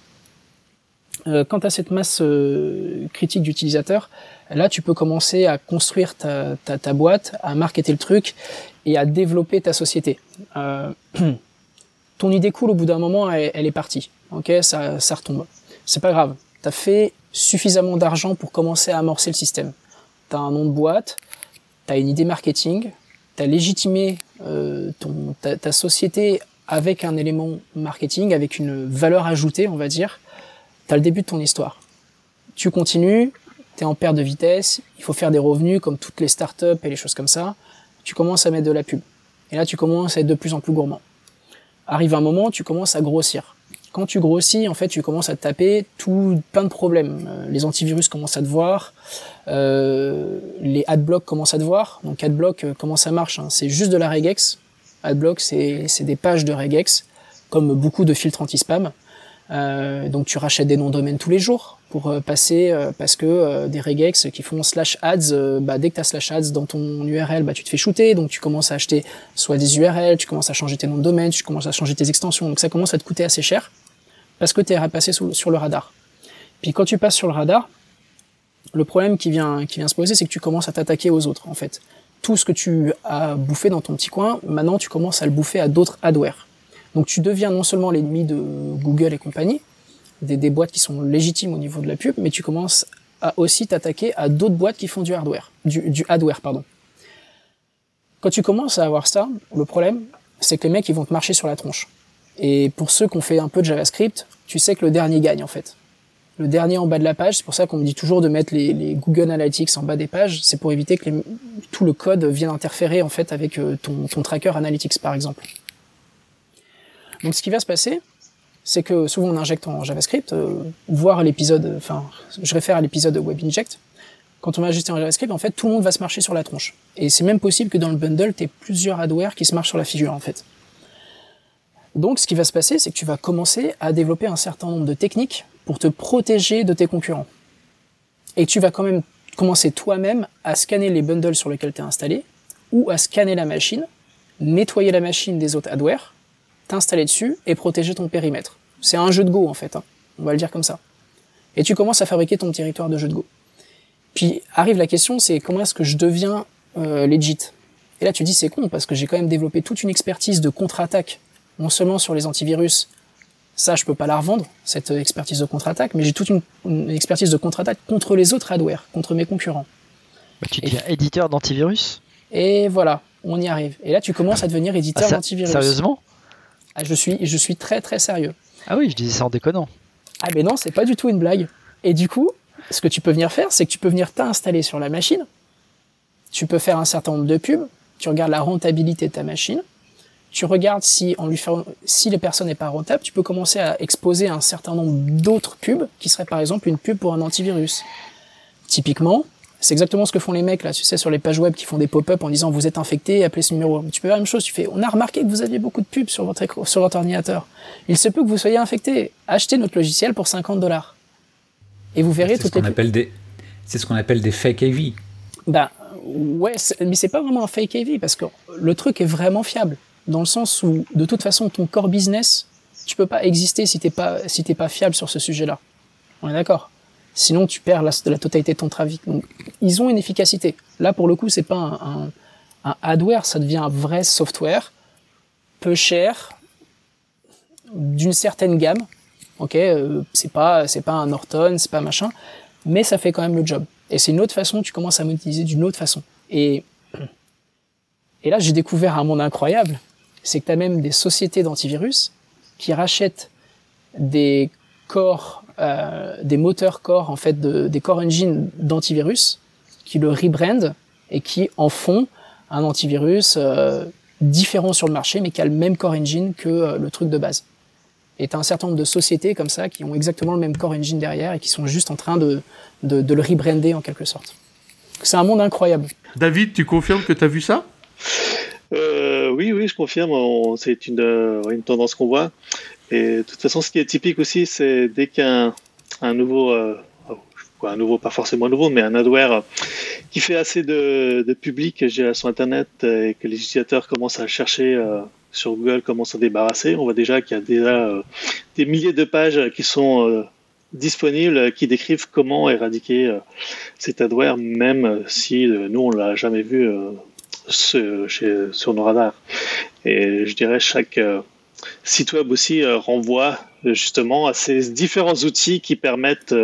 Euh, quant à cette masse critique d'utilisateurs, là tu peux commencer à construire ta, boîte, à marketer le truc et à développer ta société. ton idée cool au bout d'un moment elle, elle, est partie, ok, ça, ça retombe. C'est pas grave. T'as fait suffisamment d'argent pour commencer à amorcer le système. Tu as un nom de boîte, tu as une idée marketing, tu as légitimé euh, ton, ta, société avec un élément marketing, avec une valeur ajoutée, on va dire. Tu as le début de ton histoire. Tu continues, tu es en perte de vitesse, il faut faire des revenus comme toutes les startups et les choses comme ça. Tu commences à mettre de la pub. Et là, tu commences à être de plus en plus gourmand. Arrive un moment, tu commences à grossir quand tu grossis, en fait, tu commences à taper tout plein de problèmes. Euh, les antivirus commencent à te voir, euh, les adblocks commencent à te voir. Donc adblock, euh, comment ça marche hein C'est juste de la regex. Adblock, c'est des pages de regex, comme beaucoup de filtres anti-spam. Euh, donc tu rachètes des noms de domaine tous les jours pour euh, passer parce que des regex qui font slash ads, bah, dès que tu as slash ads dans ton URL, bah, tu te fais shooter, donc tu commences à acheter soit des URL, tu commences à changer tes noms de domaine, tu commences à changer tes extensions, donc ça commence à te coûter assez cher parce que tu es passé sur le radar. Puis quand tu passes sur le radar, le problème qui vient, qui vient se poser, c'est que tu commences à t'attaquer aux autres, en fait. Tout ce que tu as bouffé dans ton petit coin, maintenant tu commences à le bouffer à d'autres hardware. Donc tu deviens non seulement l'ennemi de Google et compagnie, des, des, boîtes qui sont légitimes au niveau de la pub, mais tu commences à aussi t'attaquer à d'autres boîtes qui font du hardware, du, du hardware, pardon. Quand tu commences à avoir ça, le problème, c'est que les mecs, ils vont te marcher sur la tronche. Et pour ceux qui ont fait un peu de JavaScript, tu sais que le dernier gagne en fait. Le dernier en bas de la page, c'est pour ça qu'on me dit toujours de mettre les, Google Analytics en bas des pages, c'est pour éviter que tout le code vienne interférer en fait avec euh, ton, ton tracker Analytics par exemple. Donc ce qui va se passer, c'est que souvent on injecte en JavaScript, euh, voir l'épisode, enfin je réfère à l'épisode WebInject, quand on va ajuster en JavaScript, en fait tout le monde va se marcher sur la tronche. Et c'est même possible que dans le bundle, tu plusieurs hardware qui se marchent sur la figure en fait. Donc ce qui va se passer, c'est que tu vas commencer à développer un certain nombre de techniques pour te protéger de tes concurrents. Et tu vas quand même commencer toi-même à scanner les bundles sur lesquels tu es installé, ou à scanner la machine, nettoyer la machine des autres hardware, t'installer dessus et protéger ton périmètre. C'est un jeu de Go en fait, hein. on va le dire comme ça. Et tu commences à fabriquer ton territoire de jeu de Go. Puis arrive la question, c'est comment est-ce que je deviens euh, legit? Et là tu dis c'est con parce que j'ai quand même développé toute une expertise de contre-attaque non seulement sur les antivirus, ça je peux pas la revendre, cette expertise de contre-attaque, mais j'ai toute une, expertise de contre-attaque contre les autres hardware, contre mes concurrents. Bah, tu deviens éditeur d'antivirus? Et voilà, on y arrive. Et là tu commences à devenir éditeur ah, d'antivirus. Sérieusement? Ah, je, suis, je suis très très sérieux. Ah oui, je disais ça en déconnant. Ah mais non, c'est pas du tout une blague. Et du coup, ce que tu peux venir faire, c'est que tu peux venir t'installer sur la machine, tu peux faire un certain nombre de pubs, tu regardes la rentabilité de ta machine, tu regardes si en lui si les personnes n'est pas rentable, tu peux commencer à exposer un certain nombre d'autres pubs qui seraient par exemple une pub pour un antivirus. Typiquement, c'est exactement ce que font les mecs là, tu sais, sur les pages web qui font des pop-up en disant vous êtes infecté, appelez ce numéro. Tu peux faire la même chose, tu fais on a remarqué que vous aviez beaucoup de pubs sur votre sur votre ordinateur. Il se peut que vous soyez infecté. Achetez notre logiciel pour 50 dollars. Et vous verrez toutes ce les appelle des c'est ce qu'on appelle des fake AV. Ben ouais, mais c'est pas vraiment un fake AV parce que le truc est vraiment fiable dans le sens où, de toute façon, ton core business, tu peux pas exister si t'es pas, si t'es pas fiable sur ce sujet-là. On est d'accord. Sinon, tu perds la, la, totalité de ton trafic. Donc, ils ont une efficacité. Là, pour le coup, c'est pas un, un, hardware, ça devient un vrai software, peu cher, d'une certaine gamme. Ok, euh, c'est pas, c'est pas un Norton, c'est pas machin, mais ça fait quand même le job. Et c'est une autre façon, tu commences à monétiser d'une autre façon. Et Et là, j'ai découvert un monde incroyable. C'est que tu as même des sociétés d'antivirus qui rachètent des corps, des moteurs corps, en fait, de, des core engines d'antivirus, qui le rebrandent et qui en font un antivirus euh, différent sur le marché, mais qui a le même core engine que euh, le truc de base. Et tu as un certain nombre de sociétés comme ça qui ont exactement le même core engine derrière et qui sont juste en train de, de, de le rebrander en quelque sorte. C'est un monde incroyable. David, tu confirmes que tu as vu ça? Euh, Oui, oui, je confirme. C'est une, euh, une tendance qu'on voit. Et de toute façon, ce qui est typique aussi, c'est dès qu'un un nouveau, euh, un nouveau, pas forcément nouveau, mais un adware qui fait assez de, de public sur Internet et que les utilisateurs commencent à chercher euh, sur Google comment s'en débarrasser, on voit déjà qu'il y a déjà euh, des milliers de pages qui sont euh, disponibles qui décrivent comment éradiquer euh, cet adware, même si nous on l'a jamais vu sur nos radars. Et je dirais chaque site web aussi renvoie justement à ces différents outils qui permettent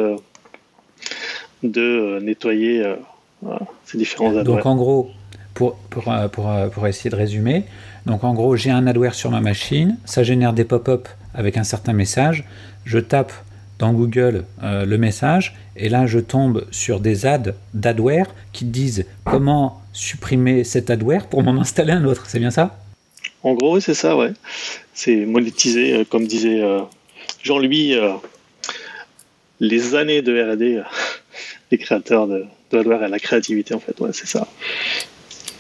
de nettoyer ces différents adwares. Donc en gros, pour, pour, pour, pour essayer de résumer, donc en gros, j'ai un adware sur ma machine, ça génère des pop-up avec un certain message, je tape dans Google euh, le message, et là je tombe sur des ads d'adware qui disent comment supprimer cet adware pour m'en installer un autre, c'est bien ça? En gros, c'est ça, ouais. C'est monétisé, euh, comme disait euh, Jean-Louis, euh, les années de RD, les créateurs de, de adware et la créativité, en fait, ouais, c'est ça.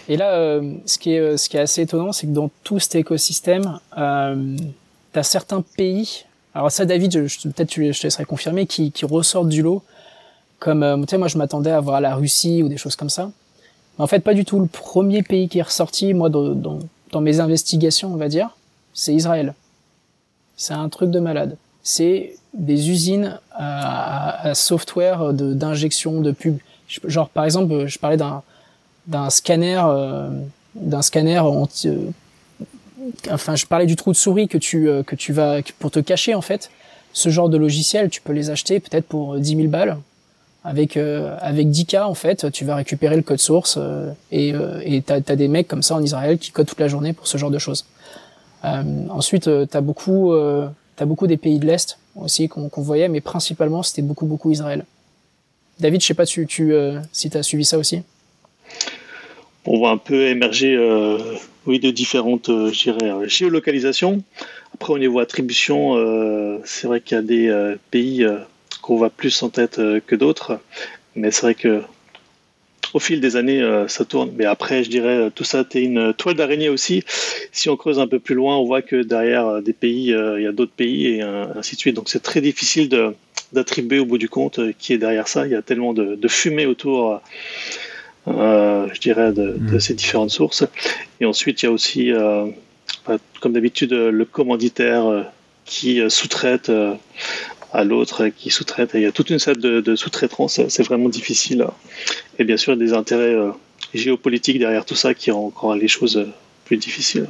Et là, ce, qui est, assez étonnant, c'est que dans tout cet écosystème, euh, tu as certains pays, alors ça David, peut-être je te laisserai confirmer, qui, qui ressortent du lot, comme, euh, tu sais, moi je m'attendais à voir la Russie ou des choses comme ça. Mais en fait, pas du tout. Le premier pays qui est ressorti, moi, dans, dans mes investigations, on va dire, c'est Israël. C'est un truc de malade. C'est des usines à, à, à software d'injection de, pub. Genre, par exemple, je parlais d'un d'un scanner euh, d'un scanner anti, euh, enfin je parlais du trou de souris que tu euh, que tu vas pour te cacher en fait ce genre de logiciel tu peux les acheter peut-être pour 10 000 balles avec avec 10K en fait tu vas récupérer le code source et et t'as as des mecs comme ça en Israël qui codent toute la journée pour ce genre de choses. Ensuite t'as beaucoup beaucoup des pays de l'est aussi qu'on voyait mais principalement c'était beaucoup beaucoup Israël. David je sais pas tu, tu si t'as suivi ça aussi. On voit un peu émerger euh, oui, de différentes euh, géolocalisations. Après, au niveau attribution, euh, c'est vrai qu'il y a des euh, pays euh, qu'on voit plus en tête euh, que d'autres, mais c'est vrai que au fil des années, ça tourne. Mais après, je dirais, tout ça, c'est une toile d'araignée aussi. Si on creuse un peu plus loin, on voit que derrière des pays, il y a d'autres pays et ainsi de suite. Donc, c'est très difficile de, d'attribuer au bout du compte qui est derrière ça. Il y a tellement de, de fumée autour euh, je dirais, de, de mm. ces différentes sources. Et ensuite, il y a aussi, euh, comme d'habitude, le commanditaire euh, qui sous-traite à l'autre qui sous-traite. Il y a toute une série de, sous-traitants, c'est vraiment difficile. Et bien sûr, des intérêts géopolitiques derrière tout ça qui rend encore les choses plus difficiles.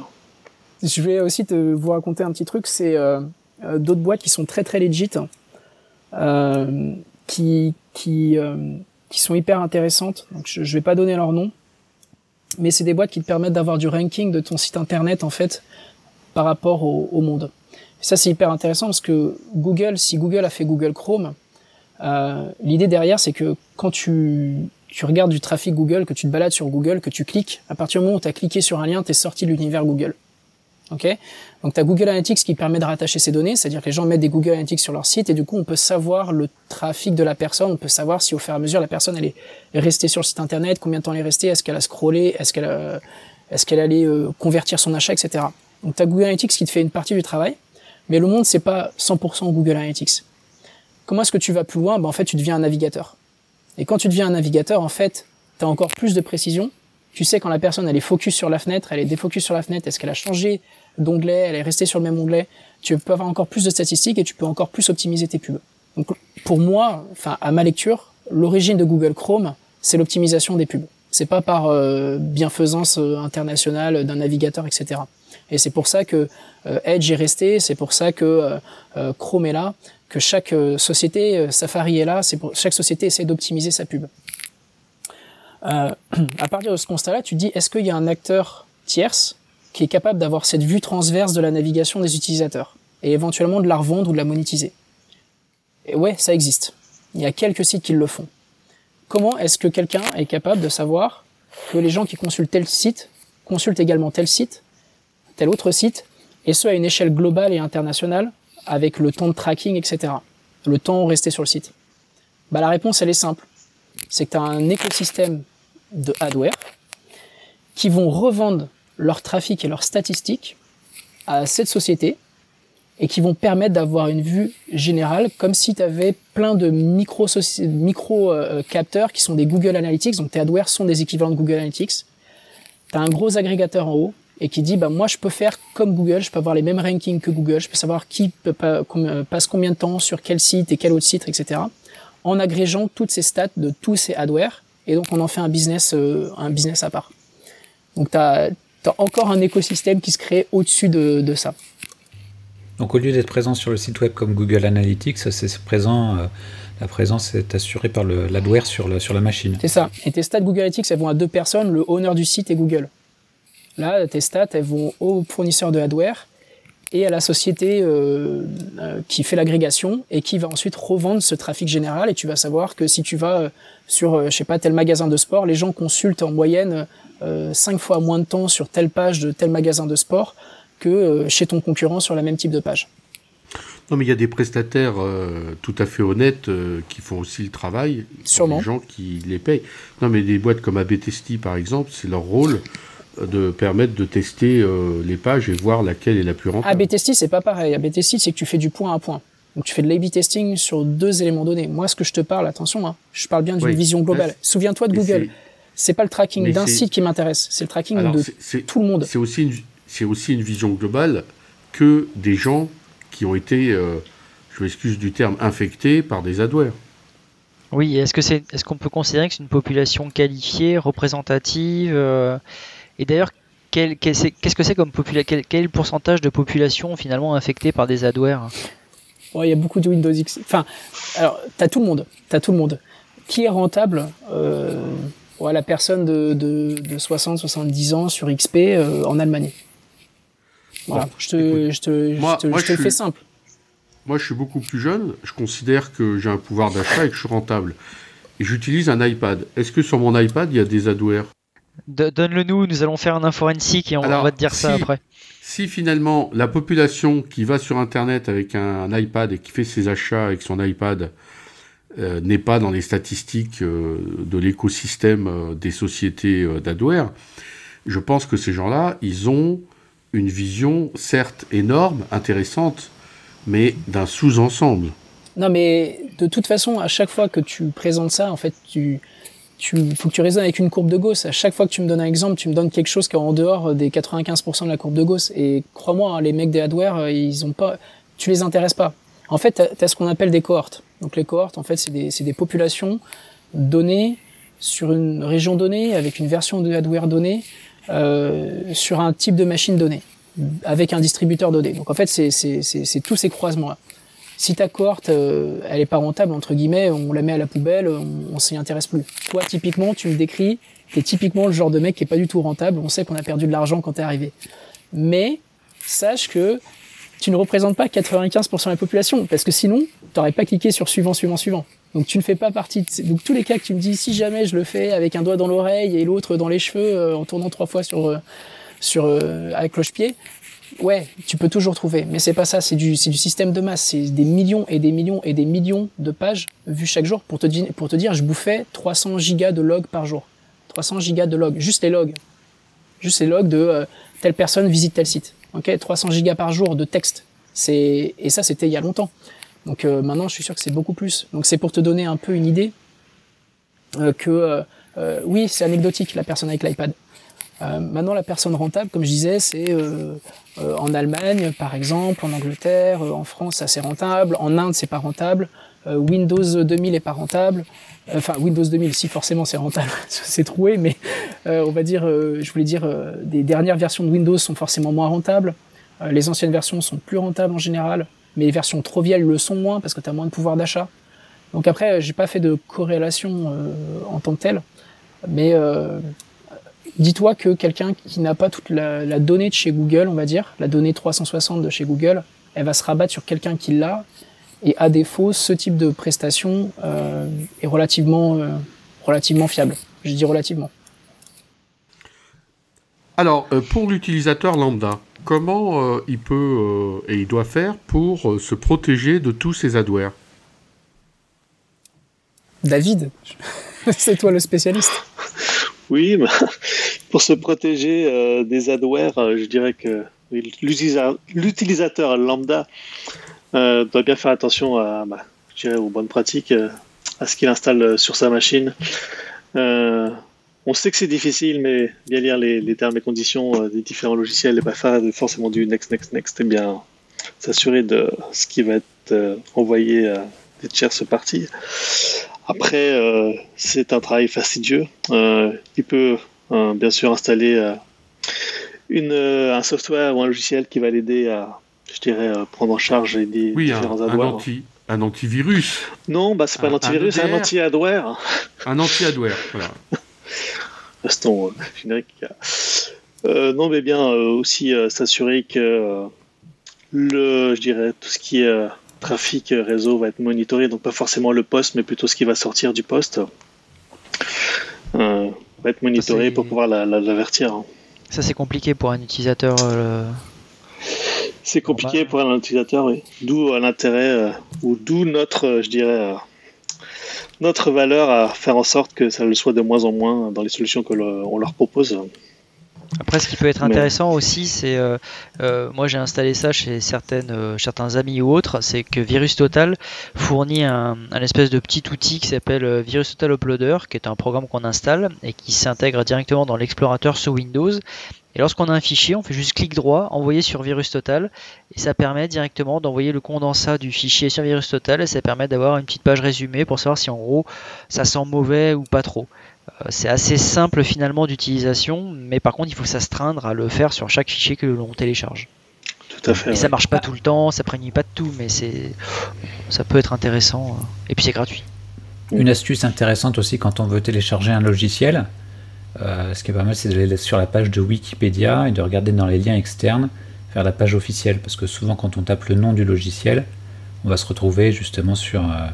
Je vais aussi te vous raconter un petit truc, c'est euh, d'autres boîtes qui sont très très legit, euh, qui qui euh, qui sont hyper intéressantes. Donc je, je vais pas donner leur nom, mais c'est des boîtes qui te permettent d'avoir du ranking de ton site internet en fait par rapport au monde. Et ça c'est hyper intéressant parce que Google, si Google a fait Google Chrome, euh, l'idée derrière c'est que quand tu tu regardes du trafic Google, que tu te balades sur Google, que tu cliques, à partir du moment où tu as cliqué sur un lien, tu es sorti de l'univers Google. Ok? Donc tu as Google Analytics qui permet de rattacher ces données, c'est-à-dire que les gens mettent des Google Analytics sur leur site et du coup on peut savoir le trafic de la personne, on peut savoir si au fur et à mesure la personne elle est restée sur le site internet, combien de temps elle est restée, est-ce qu'elle a scrollé, est-ce qu'elle euh, est-ce qu'elle allait euh, convertir son achat, etc. Donc tu as Google Analytics qui te fait une partie du travail, mais le monde c'est pas 100% Google Analytics. Comment est-ce que tu vas plus loin? Ben, En fait tu deviens un navigateur. Et quand tu deviens un navigateur, en fait, tu as encore plus de précision. Tu sais quand la personne elle est focus sur la fenêtre, elle est défocus sur la fenêtre, est-ce qu'elle a changé d'onglet, elle est restée sur le même onglet. Tu peux avoir encore plus de statistiques et tu peux encore plus optimiser tes pubs. Donc pour moi, enfin à ma lecture, l'origine de Google Chrome, c'est l'optimisation des pubs. C'est pas par euh, bienfaisance euh, internationale d'un navigateur, etc. Et c'est pour ça que euh, Edge est resté, c'est pour ça que euh, euh, Chrome est là, que chaque société, Safari est là, c'est pour chaque société essaie d'optimiser sa pub. à partir de ce constat-là, tu dis est-ce qu'il y a un acteur tierce qui est capable d'avoir cette vue transverse de la navigation des utilisateurs et éventuellement de la revendre ou de la monétiser? Et ouais, ça existe. Il y a quelques sites qui le font. Comment est-ce que quelqu'un est capable de savoir que les gens qui consultent tel site consultent également tel site, tel autre site, et ce à une échelle globale et internationale, avec le temps de tracking, etc. Le temps resté sur le site. Bah, la réponse, elle est simple. C'est que tu as un écosystème de hardware qui vont revendre leur trafic et leurs statistiques à cette société et qui vont permettre d'avoir une vue générale comme si tu avais plein de micro, micro euh, capteurs qui sont des Google Analytics, donc tes adwares sont des équivalents de Google Analytics. Tu as un gros agrégateur en haut et qui dit bah moi je peux faire comme Google, je peux avoir les mêmes rankings que Google, je peux savoir qui peut pas, passe combien de temps sur quel site et quel autre site, etc. En agrégeant toutes ces stats de tous ces adwares et donc on en fait un business, euh, un business à part. Donc tu as, encore un écosystème qui se crée au-dessus de, de, ça. Donc au lieu d'être présent sur le site web comme Google Analytics, c'est présent, euh, la présence est assurée par l'adware sur, le, sur la machine. C'est ça. Et tes stats Google Analytics, elles vont à deux personnes, le owner du site et Google. Là, tes stats, elles vont au fournisseur de hardware et à la société euh, euh, qui fait l'agrégation et qui va ensuite revendre ce trafic général. Et tu vas savoir que si tu vas sur, je sais pas, tel magasin de sport, les gens consultent en moyenne euh, cinq fois moins de temps sur telle page de tel magasin de sport que euh, chez ton concurrent sur la même type de page. Non, mais il y a des prestataires euh, tout à fait honnêtes qui font aussi le travail. Sûrement. Des gens qui les payent. Non, mais des boîtes comme ABTST, par exemple, c'est leur rôle de permettre de tester les pages et voir laquelle est la plus rentable. ABTST, c'est pas pareil. ABTST, c'est que tu fais du point à point. Donc tu fais de l'A-B testing sur deux éléments donnés. Moi, ce que je te parle, attention, hein, je parle bien d'une vision globale. Souviens-toi de Google c'est pas le tracking d'un site qui m'intéresse, c'est le tracking de tout le monde. C'est aussi, une, c'est aussi une vision globale que des gens qui ont été, euh, je m'excuse du terme, infectés par des adwares. Oui, est-ce que c'est, est-ce qu'on peut considérer que c'est une population qualifiée, représentative euh, Et d'ailleurs, qu'est-ce que c'est comme population quel, quel, est le pourcentage de population finalement infectée par des adwares? Il y a beaucoup de Windows X. Enfin, alors, tu as tout le monde. Tu tout le monde. Qui est rentable euh, la personne de, de, 60-70 ans sur XP euh, en Allemagne. Voilà, je te, je te, je te, le fais simple. Moi, je suis beaucoup plus jeune. Je considère que j'ai un pouvoir d'achat et que je suis rentable. Et j'utilise un iPad. Est-ce que sur mon iPad, il y a des adwares? Donne-le nous, nous allons faire un inforensique et on, va te dire ça après. Si finalement la population qui va sur Internet avec un, iPad et qui fait ses achats avec son iPad euh, n'est pas dans les statistiques euh, de l'écosystème euh, des sociétés d'adware, je pense que ces gens-là, ils ont une vision certes énorme, intéressante, mais d'un sous-ensemble. Non, mais de toute façon, à chaque fois que tu présentes ça, en fait, tu, tu faut que tu raisonnes avec une courbe de Gauss. À chaque fois que tu me donnes un exemple, tu me donnes quelque chose qui est en dehors des 95% de la courbe de Gauss. Et crois-moi, hein, les mecs des adware, ils ont pas, tu les intéresses pas. En fait, tu as ce qu'on appelle des cohortes. Donc les cohortes, en fait, c'est des, des, populations données sur une région donnée, avec une version de hardware donnée, euh, sur un type de machine donnée, avec un distributeur donné. Donc en fait, c'est tous ces croisements-là. Si ta cohorte, euh, elle est pas rentable, entre guillemets, on la met à la poubelle, on, on s'y intéresse plus. Toi, typiquement, tu me décris, t'es typiquement le genre de mec qui est pas du tout rentable, on sait qu'on a perdu de l'argent quand t'es arrivé. Mais, sache que tu ne représentes pas 95% de la population, parce que sinon, tu n'aurais pas cliqué sur suivant, suivant, suivant. Donc tu ne fais pas partie de... Donc tous les cas que tu me dis, si jamais je le fais avec un doigt dans l'oreille et l'autre dans les cheveux, euh, en tournant trois fois sur, euh, sur, euh, avec cloche-pied, ouais, tu peux toujours trouver. Mais c'est pas ça, c'est du, du système de masse. C'est des millions et des millions et des millions de pages vues chaque jour. Pour te, pour te dire, je bouffais 300 gigas de logs par jour. 300 gigas de logs, juste les logs. Juste les logs de telle personne visite tel site. Ok, 300 gigas par jour de texte. C'est et ça c'était il y a longtemps. Donc euh, maintenant je suis sûr que c'est beaucoup plus. Donc c'est pour te donner un peu une idée euh, que euh, oui c'est anecdotique la personne avec l'iPad. Maintenant la personne rentable comme je disais c'est en Allemagne par exemple, en Angleterre, en France c'est rentable, en Inde c'est pas rentable, Windows 2000 est pas rentable. Enfin Windows 2000 si forcément c'est rentable, c'est troué mais on va dire je voulais dire des dernières versions de Windows sont forcément moins rentables. Euh, les anciennes versions sont plus rentables en général, mais les versions trop vieilles le sont moins parce que tu as moins de pouvoir d'achat. Donc après, j'ai pas fait de corrélation euh, en tant que telle, mais euh, dis-toi que quelqu'un qui n'a pas toute la, la, donnée de chez Google, on va dire, la donnée 360 de chez Google, elle va se rabattre sur quelqu'un qui l'a. Et à défaut, ce type de prestation euh, est relativement, euh, relativement fiable. Je dis relativement. Alors, euh, pour l'utilisateur lambda, comment il peut et il doit faire pour se protéger de tous ces adwares? David, c'est toi le spécialiste. Oui, bah, pour se protéger des adwares, je dirais que l'utilisateur lambda euh, doit bien faire attention bah, aux bonnes pratiques, euh, à ce qu'il installe sur sa machine. Euh, on sait que c'est difficile, mais bien lire les, termes et conditions des différents logiciels et pas faire forcément du next, next, next, et bien s'assurer de ce qui va être envoyé des tierces parties. Après, c'est un travail fastidieux. il peut bien sûr installer une, un software ou un logiciel qui va l'aider à je dirais, euh, prendre en charge les différents un, Un, anti, un antivirus. Non, bah, c'est pas un, antivirus, c'est un anti-adware. Un anti-adware, voilà. Restons euh, générique. Euh, non, mais bien aussi s'assurer que le, je dirais, tout ce qui est trafic réseau va être monitoré, donc pas forcément le poste, mais plutôt ce qui va sortir du poste va être monitoré pour pouvoir l'avertir. Hein. Ça, c'est compliqué pour un utilisateur c'est compliqué pour un utilisateur, oui. D'où euh, l'intérêt, euh, ou d'où notre, euh, je dirais, notre valeur à faire en sorte que ça le soit de moins en moins dans les solutions que on leur propose. Après, ce qui peut être intéressant aussi, c'est moi j'ai installé ça chez certaines, certains amis ou autres, c'est que Virus Total fournit un, un, espèce de petit outil qui s'appelle Virus Total Uploader, qui est un programme qu'on installe et qui s'intègre directement dans l'explorateur sous Windows et lorsqu'on a un fichier, on fait juste clic droit, envoyer sur Virus Total, et ça permet directement d'envoyer le condensat du fichier sur Virus Total, et ça permet d'avoir une petite page résumée pour savoir si en gros ça sent mauvais ou pas trop. Euh, c'est assez simple finalement d'utilisation, mais par contre il faut s'astreindre à le faire sur chaque fichier que l'on télécharge. Tout à fait. Et ça marche pas tout le temps, ça prénuit pas de tout, mais c'est ça peut être intéressant. Euh, et puis c'est gratuit. Une astuce intéressante aussi quand on veut télécharger un logiciel, euh, ce qui est pas mal, c'est d'aller sur la page de Wikipédia et de regarder dans les liens externes vers la page officielle. Parce que souvent, quand on tape le nom du logiciel, on va se retrouver justement sur euh,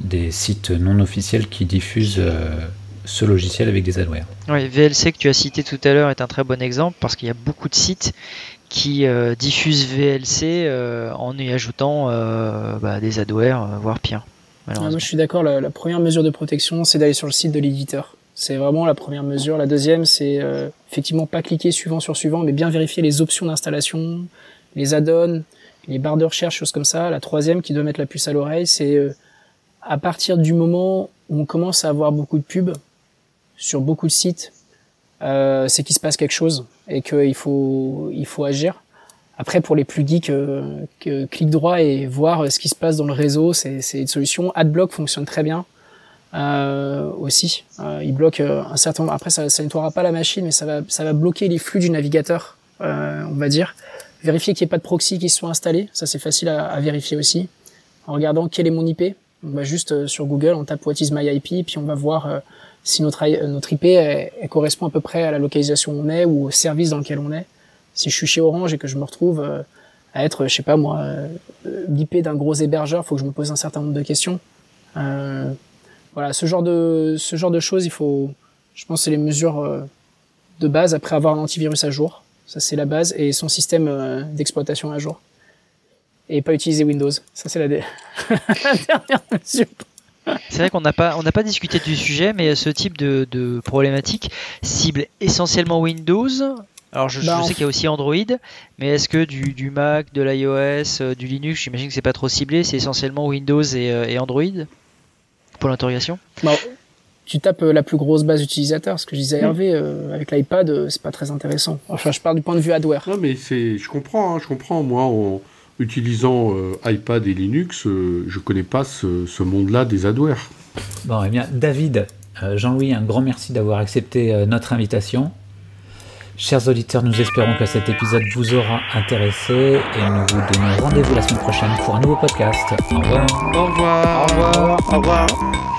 des sites non officiels qui diffusent euh, ce logiciel avec des adwares. Oui, VLC que tu as cité tout à l'heure est un très bon exemple parce qu'il y a beaucoup de sites qui diffusent VLC en y ajoutant bah, des adwares, voire pire. Ah, moi, je suis d'accord, la première mesure de protection, c'est d'aller sur le site de l'éditeur. C'est vraiment la première mesure. La deuxième, c'est euh, effectivement pas cliquer suivant sur suivant, mais bien vérifier les options d'installation, les add-ons, les barres de recherche, choses comme ça. La troisième, qui doit mettre la puce à l'oreille, c'est euh, à partir du moment où on commence à avoir beaucoup de pubs sur beaucoup de sites, euh, c'est qu'il se passe quelque chose et qu'il faut il faut agir. Après, pour les plus geeks, euh, clic droit et voir ce qui se passe dans le réseau, c'est une solution. AdBlock fonctionne très bien euh, aussi. Euh, il bloque euh, un certain nombre. Après, ça, ça nettoiera pas la machine, mais ça va, ça va bloquer les flux du navigateur, euh, on va dire. Vérifier qu'il n'y ait pas de proxy qui soit installé. Ça, c'est facile à, à, vérifier aussi. En regardant quel est mon IP. On va juste sur Google, on tape What is my IP, puis on va voir si notre, notre IP elle, correspond à peu près à la localisation où on est ou au service dans lequel on est. Si je suis chez Orange et que je me retrouve à être, je sais pas moi, l'IP d'un gros hébergeur, faut que je me pose un certain nombre de questions. Euh, voilà, ce genre de ce genre de choses, il faut, je pense, c'est les mesures euh, de base après avoir un antivirus à jour. Ça c'est la base et son système euh, d'exploitation à jour. Et pas utiliser Windows. Ça c'est la, dernière mesure. C'est vrai qu'on n'a pas, on n'a pas discuté du sujet, mais ce type de, de problématique cible essentiellement Windows. Alors je, bah, sais qu'il y a aussi Android, mais est-ce que du, du Mac, de l'iOS, euh, du Linux, j'imagine que c'est pas trop ciblé, c'est essentiellement Windows et, et Android pour l'interrogation? Bah, Tu tapes euh, la plus grosse base utilisateur, ce que je disais à mm. Hervé, euh, avec l'iPad, euh, c'est pas très intéressant. Enfin, je parle du point de vue hardware. Non, mais c'est, je comprends, hein, je comprends. Moi, en utilisant iPad et Linux, je connais pas ce, ce monde-là des hardware. Bon, eh bien, David, Jean-Louis, un grand merci d'avoir accepté notre invitation. Chers auditeurs, nous espérons que cet épisode vous aura intéressé et nous vous donnons rendez-vous la semaine prochaine pour un nouveau podcast. Au revoir. Au revoir. Au revoir. Au revoir.